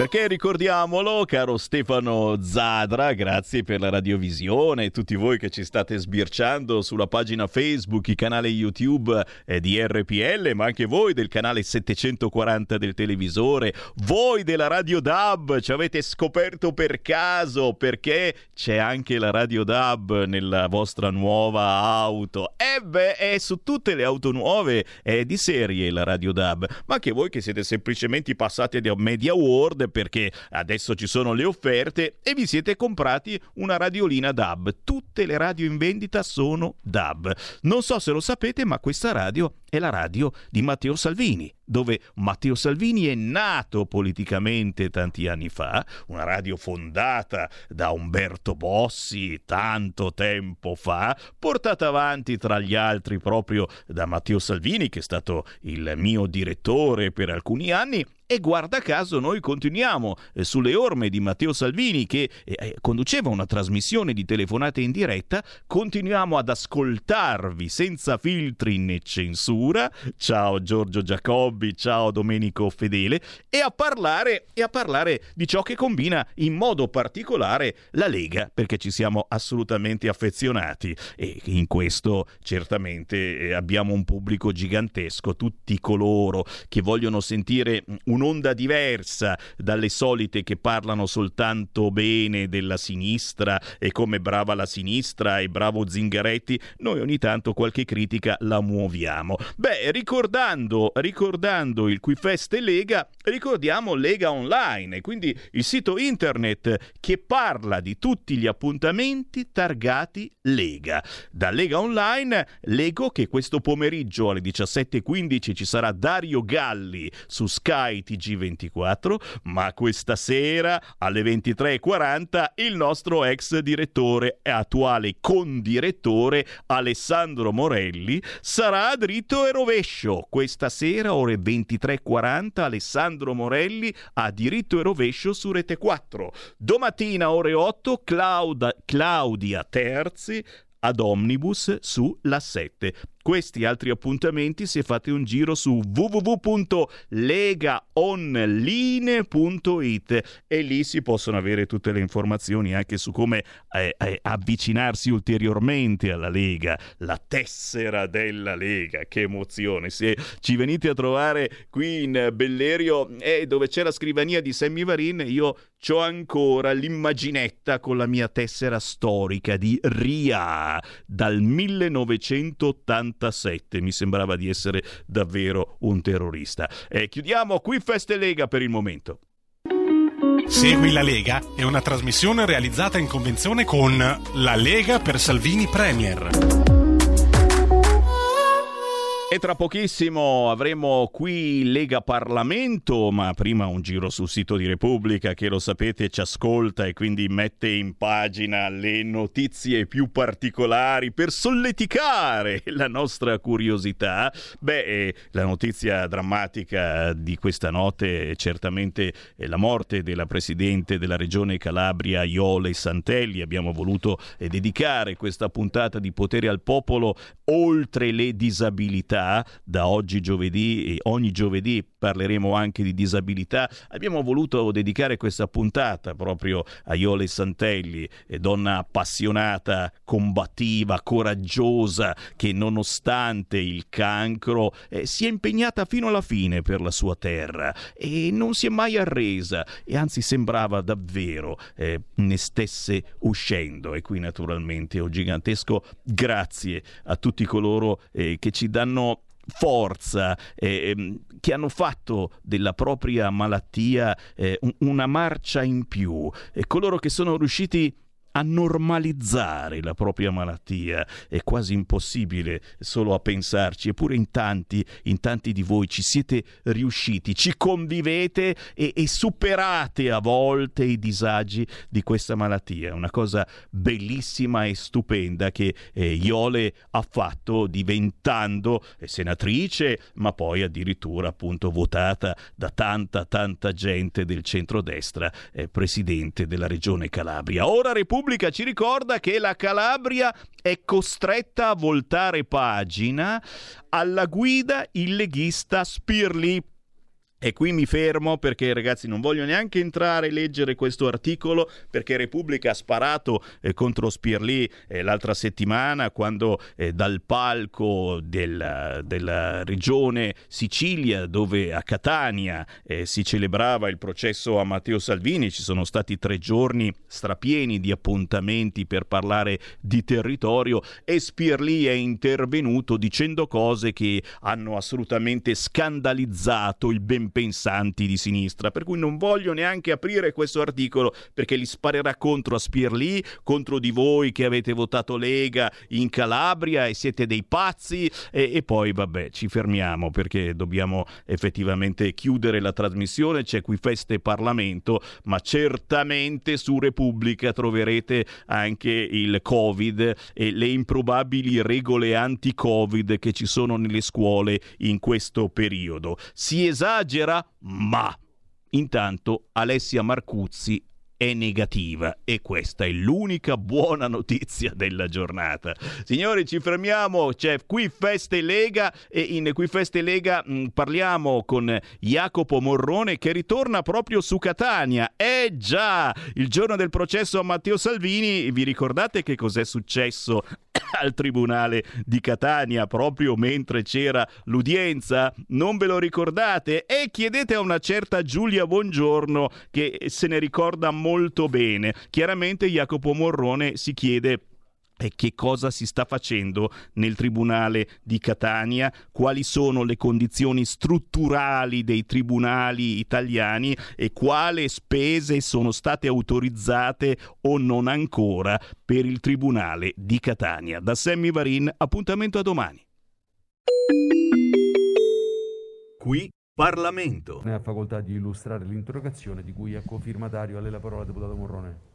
Perché ricordiamolo, caro Stefano Zadra, grazie per la radiovisione e tutti voi che ci state sbirciando sulla pagina Facebook, il canale YouTube eh, di RPL, ma anche voi del canale 740 del televisore, voi della Radio DAB, ci avete scoperto per caso perché c'è anche la Radio DAB nella vostra nuova auto. E beh, è su tutte le auto nuove è di serie la Radio DAB, ma anche voi che siete semplicemente passati da Media World perché adesso ci sono le offerte e vi siete comprati una radiolina DAB. Tutte le radio in vendita sono DAB. Non so se lo sapete, ma questa radio è la radio di Matteo Salvini, dove Matteo Salvini è nato politicamente tanti anni fa, una radio fondata da Umberto Bossi tanto tempo fa, portata avanti tra gli altri proprio da Matteo Salvini, che è stato il mio direttore per alcuni anni, e guarda caso noi continuiamo eh, sulle orme di Matteo Salvini che eh, eh, conduceva una trasmissione di telefonate in diretta, continuiamo ad ascoltarvi senza filtri né censura. Ciao Giorgio Giacobbi, ciao Domenico Fedele. E a parlare e a parlare di ciò che combina in modo particolare la Lega, perché ci siamo assolutamente affezionati. E in questo certamente eh, abbiamo un pubblico gigantesco, tutti coloro che vogliono sentire un un'onda diversa dalle solite che parlano soltanto bene della sinistra e come brava la sinistra e bravo Zingaretti, noi ogni tanto qualche critica la muoviamo. Beh, ricordando, ricordando il Quifeste Lega, ricordiamo Lega Online, quindi il sito internet che parla di tutti gli appuntamenti targati Lega. Da Lega Online leggo che questo pomeriggio alle 17.15 ci sarà Dario Galli su Sky TG24, ma questa sera alle 23.40 il nostro ex direttore e attuale condirettore Alessandro Morelli sarà a dritto e rovescio. Questa sera ore 23.40 Alessandro Morelli a diritto e rovescio su Rete 4. Domattina ore 8 Claudia, Claudia Terzi ad Omnibus su La 7. Questi altri appuntamenti se fate un giro su www.legaonline.it e lì si possono avere tutte le informazioni anche su come eh, eh, avvicinarsi ulteriormente alla Lega, la tessera della Lega, che emozione! Se ci venite a trovare qui in Bellerio eh, dove c'è la scrivania di Sammy Varin, io ho ancora l'immaginetta con la mia tessera storica di Ria dal 1980 97. Mi sembrava di essere davvero un terrorista. E chiudiamo qui Feste Lega per il momento. Segui la Lega è una trasmissione realizzata in convenzione con La Lega per Salvini Premier. E tra pochissimo avremo qui Lega Parlamento, ma prima un giro sul sito di Repubblica che lo sapete ci ascolta e quindi mette in pagina le notizie più particolari per solleticare la nostra curiosità. Beh, eh, la notizia drammatica di questa notte è certamente la morte della presidente della regione Calabria Iole Santelli. Abbiamo voluto eh, dedicare questa puntata di potere al popolo oltre le disabilità disabilità, da oggi giovedì e ogni giovedì parleremo anche di disabilità, abbiamo voluto dedicare questa puntata proprio a Iole Santelli, donna appassionata, combattiva, coraggiosa, che nonostante il cancro eh, si è impegnata fino alla fine per la sua terra e non si è mai arresa e anzi sembrava davvero eh, ne stesse uscendo. E qui naturalmente un gigantesco grazie a tutti coloro eh, che ci danno forza, eh, che hanno fatto della propria malattia eh, una marcia in più, e coloro che sono riusciti a normalizzare la propria malattia. È quasi impossibile solo a pensarci, eppure in tanti, in tanti di voi ci siete riusciti, ci convivete e, e superate a volte i disagi di questa malattia. Una cosa bellissima e stupenda che eh, Iole ha fatto diventando senatrice, ma poi addirittura appunto votata da tanta tanta gente del centrodestra, eh, presidente della regione Calabria. Ora Repubblica Repubblica ci ricorda che la Calabria è costretta a voltare pagina alla guida il leghista Spirli. E qui mi fermo perché ragazzi non voglio neanche entrare e leggere questo articolo perché Repubblica ha sparato eh, contro Spirlì eh, l'altra settimana quando eh, dal palco del, della regione Sicilia dove a Catania eh, si celebrava il processo a Matteo Salvini ci sono stati tre giorni strapieni di appuntamenti per parlare di territorio e Spirlì è intervenuto dicendo cose che hanno assolutamente scandalizzato il ben pensanti di sinistra, per cui non voglio neanche aprire questo articolo perché li sparerà contro a Spirlì, contro di voi che avete votato Lega in Calabria e siete dei pazzi e, e poi vabbè ci fermiamo perché dobbiamo effettivamente chiudere la trasmissione, c'è qui Feste Parlamento, ma certamente su Repubblica troverete anche il Covid e le improbabili regole anti-Covid che ci sono nelle scuole in questo periodo. Si esagera esagera, ma intanto Alessia Marcuzzi è negativa e questa è l'unica buona notizia della giornata. Signori, ci fermiamo, c'è qui Feste Lega e in qui Feste Lega mh, mm, parliamo con Jacopo Morrone che ritorna proprio su Catania. Eh già, il giorno del processo a Matteo Salvini, vi ricordate che cos'è successo al Tribunale di Catania proprio mentre c'era l'udienza? Non ve lo ricordate? E chiedete a una certa Giulia Buongiorno che se ne ricorda molto bene. Chiaramente Jacopo Morrone si chiede e che cosa si sta facendo nel Tribunale di Catania, quali sono le condizioni strutturali dei tribunali italiani e quali spese sono state autorizzate o non ancora per il Tribunale di Catania. Da Sammy Varin, appuntamento a domani. Qui Parlamento. Ne ha facoltà di illustrare l'interrogazione di cui è cofirmatario. A lei la parola, deputato Morrone.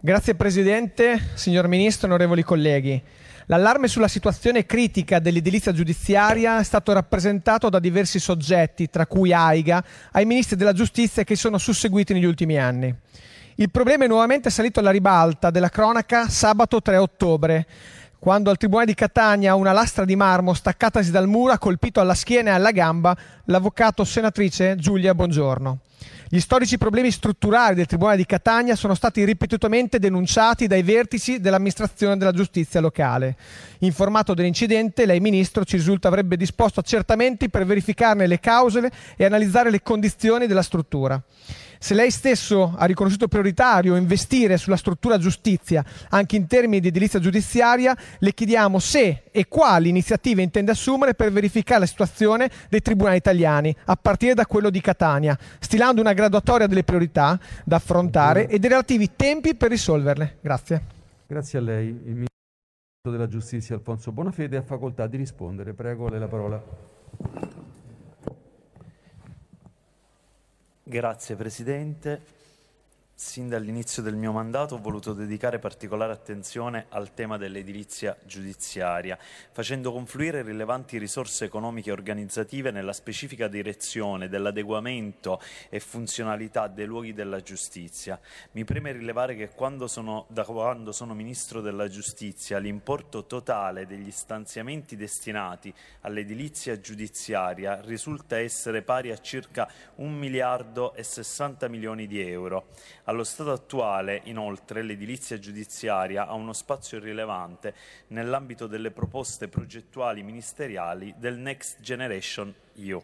Grazie Presidente, signor Ministro, onorevoli colleghi. L'allarme sulla situazione critica dell'edilizia giudiziaria è stato rappresentato da diversi soggetti, tra cui AIGA, ai ministri della giustizia che sono susseguiti negli ultimi anni. Il problema è nuovamente salito alla ribalta della cronaca sabato 3 ottobre, quando al Tribunale di Catania una lastra di marmo staccatasi dal muro ha colpito alla schiena e alla gamba l'avvocato senatrice Giulia Bongiorno. Gli storici problemi strutturali del Tribunale di Catania sono stati ripetutamente denunciati dai vertici dell'amministrazione della giustizia locale. Informato dell'incidente, lei Ministro ci risulta avrebbe disposto accertamenti per verificarne le cause e analizzare le condizioni della struttura. Se lei stesso ha riconosciuto prioritario investire sulla struttura giustizia anche in termini di edilizia giudiziaria, le chiediamo se e quali iniziative intende assumere per verificare la situazione dei tribunali italiani, a partire da quello di Catania, stilando una graduatoria delle priorità da affrontare e dei relativi tempi per risolverle. Grazie. Grazie a lei. Il Ministro della Giustizia Alfonso Bonafede ha facoltà di rispondere. Prego, lei la parola. Grazie Presidente. Sin dall'inizio del mio mandato ho voluto dedicare particolare attenzione al tema dell'edilizia giudiziaria, facendo confluire rilevanti risorse economiche e organizzative nella specifica direzione dell'adeguamento e funzionalità dei luoghi della giustizia. Mi preme rilevare che quando sono, da quando sono Ministro della Giustizia l'importo totale degli stanziamenti destinati all'edilizia giudiziaria risulta essere pari a circa 1 miliardo e 60 milioni di euro. Allo stato attuale, inoltre, l'edilizia giudiziaria ha uno spazio rilevante nell'ambito delle proposte progettuali ministeriali del Next Generation EU.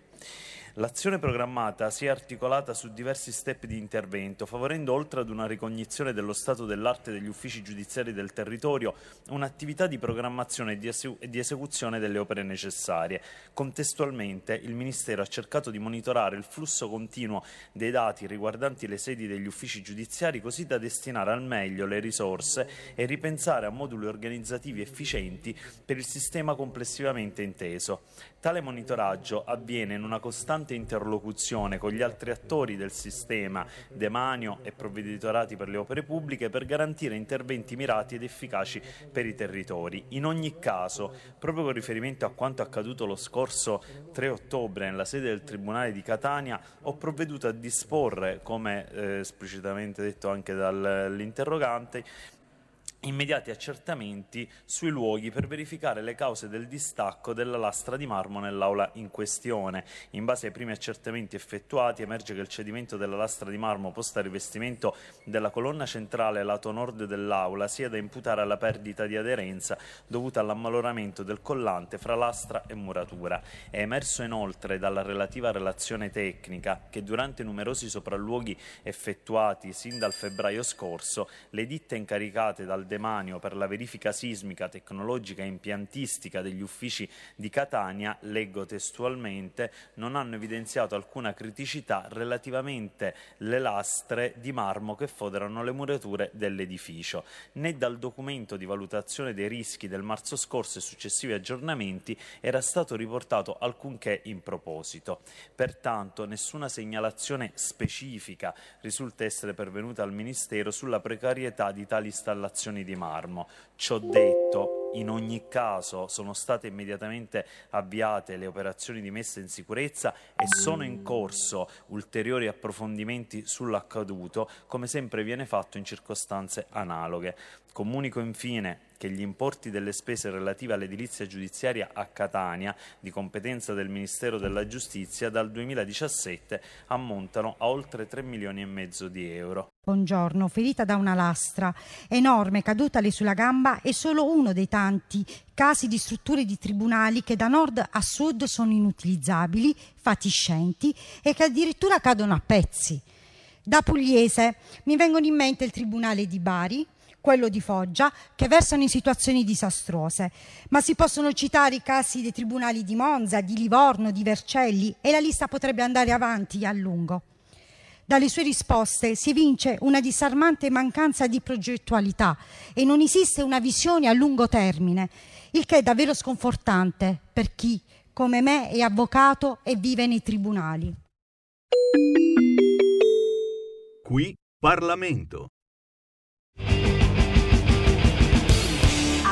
L'azione programmata si è articolata su diversi step di intervento, favorendo oltre ad una ricognizione dello stato dell'arte degli uffici giudiziari del territorio, un'attività di programmazione e di, esecu- e di esecuzione delle opere necessarie. Contestualmente il Ministero ha cercato di monitorare il flusso continuo dei dati riguardanti le sedi degli uffici giudiziari così da destinare al meglio le risorse e ripensare a moduli organizzativi efficienti per il sistema complessivamente inteso. Tale monitoraggio avviene in una costante interlocuzione con gli altri attori del sistema, demanio e provveditorati per le opere pubbliche, per garantire interventi mirati ed efficaci per i territori. In ogni caso, proprio con riferimento a quanto accaduto lo scorso 3 ottobre nella sede del Tribunale di Catania, ho provveduto a disporre, come eh, esplicitamente detto anche dall'interrogante, immediati accertamenti sui luoghi per verificare le cause del distacco della lastra di marmo nell'aula in questione. In base ai primi accertamenti effettuati emerge che il cedimento della lastra di marmo posta a rivestimento della colonna centrale lato nord dell'aula sia da imputare alla perdita di aderenza dovuta all'ammaloramento del collante fra lastra e muratura. È emerso inoltre dalla relativa relazione tecnica che durante numerosi sopralluoghi effettuati sin dal febbraio scorso le ditte incaricate dal demanio per la verifica sismica, tecnologica e impiantistica degli uffici di Catania, leggo testualmente, non hanno evidenziato alcuna criticità relativamente le lastre di marmo che foderano le murature dell'edificio. Né dal documento di valutazione dei rischi del marzo scorso e successivi aggiornamenti era stato riportato alcunché in proposito. Pertanto nessuna segnalazione specifica risulta essere pervenuta al Ministero sulla precarietà di tali installazioni di marmo. Ciò detto, in ogni caso sono state immediatamente avviate le operazioni di messa in sicurezza e sono in corso ulteriori approfondimenti sull'accaduto, come sempre viene fatto in circostanze analoghe. Comunico infine che gli importi delle spese relative all'edilizia giudiziaria a Catania, di competenza del Ministero della Giustizia, dal 2017 ammontano a oltre 3 milioni e mezzo di euro. Buongiorno, ferita da una lastra enorme cadutale sulla gamba è solo uno dei tanti casi di strutture di tribunali che da nord a sud sono inutilizzabili, fatiscenti e che addirittura cadono a pezzi. Da pugliese mi vengono in mente il tribunale di Bari, quello di Foggia, che versano in situazioni disastrose. Ma si possono citare i casi dei tribunali di Monza, di Livorno, di Vercelli e la lista potrebbe andare avanti a lungo. Dalle sue risposte si evince una disarmante mancanza di progettualità e non esiste una visione a lungo termine, il che è davvero sconfortante per chi, come me, è avvocato e vive nei tribunali. Qui Parlamento.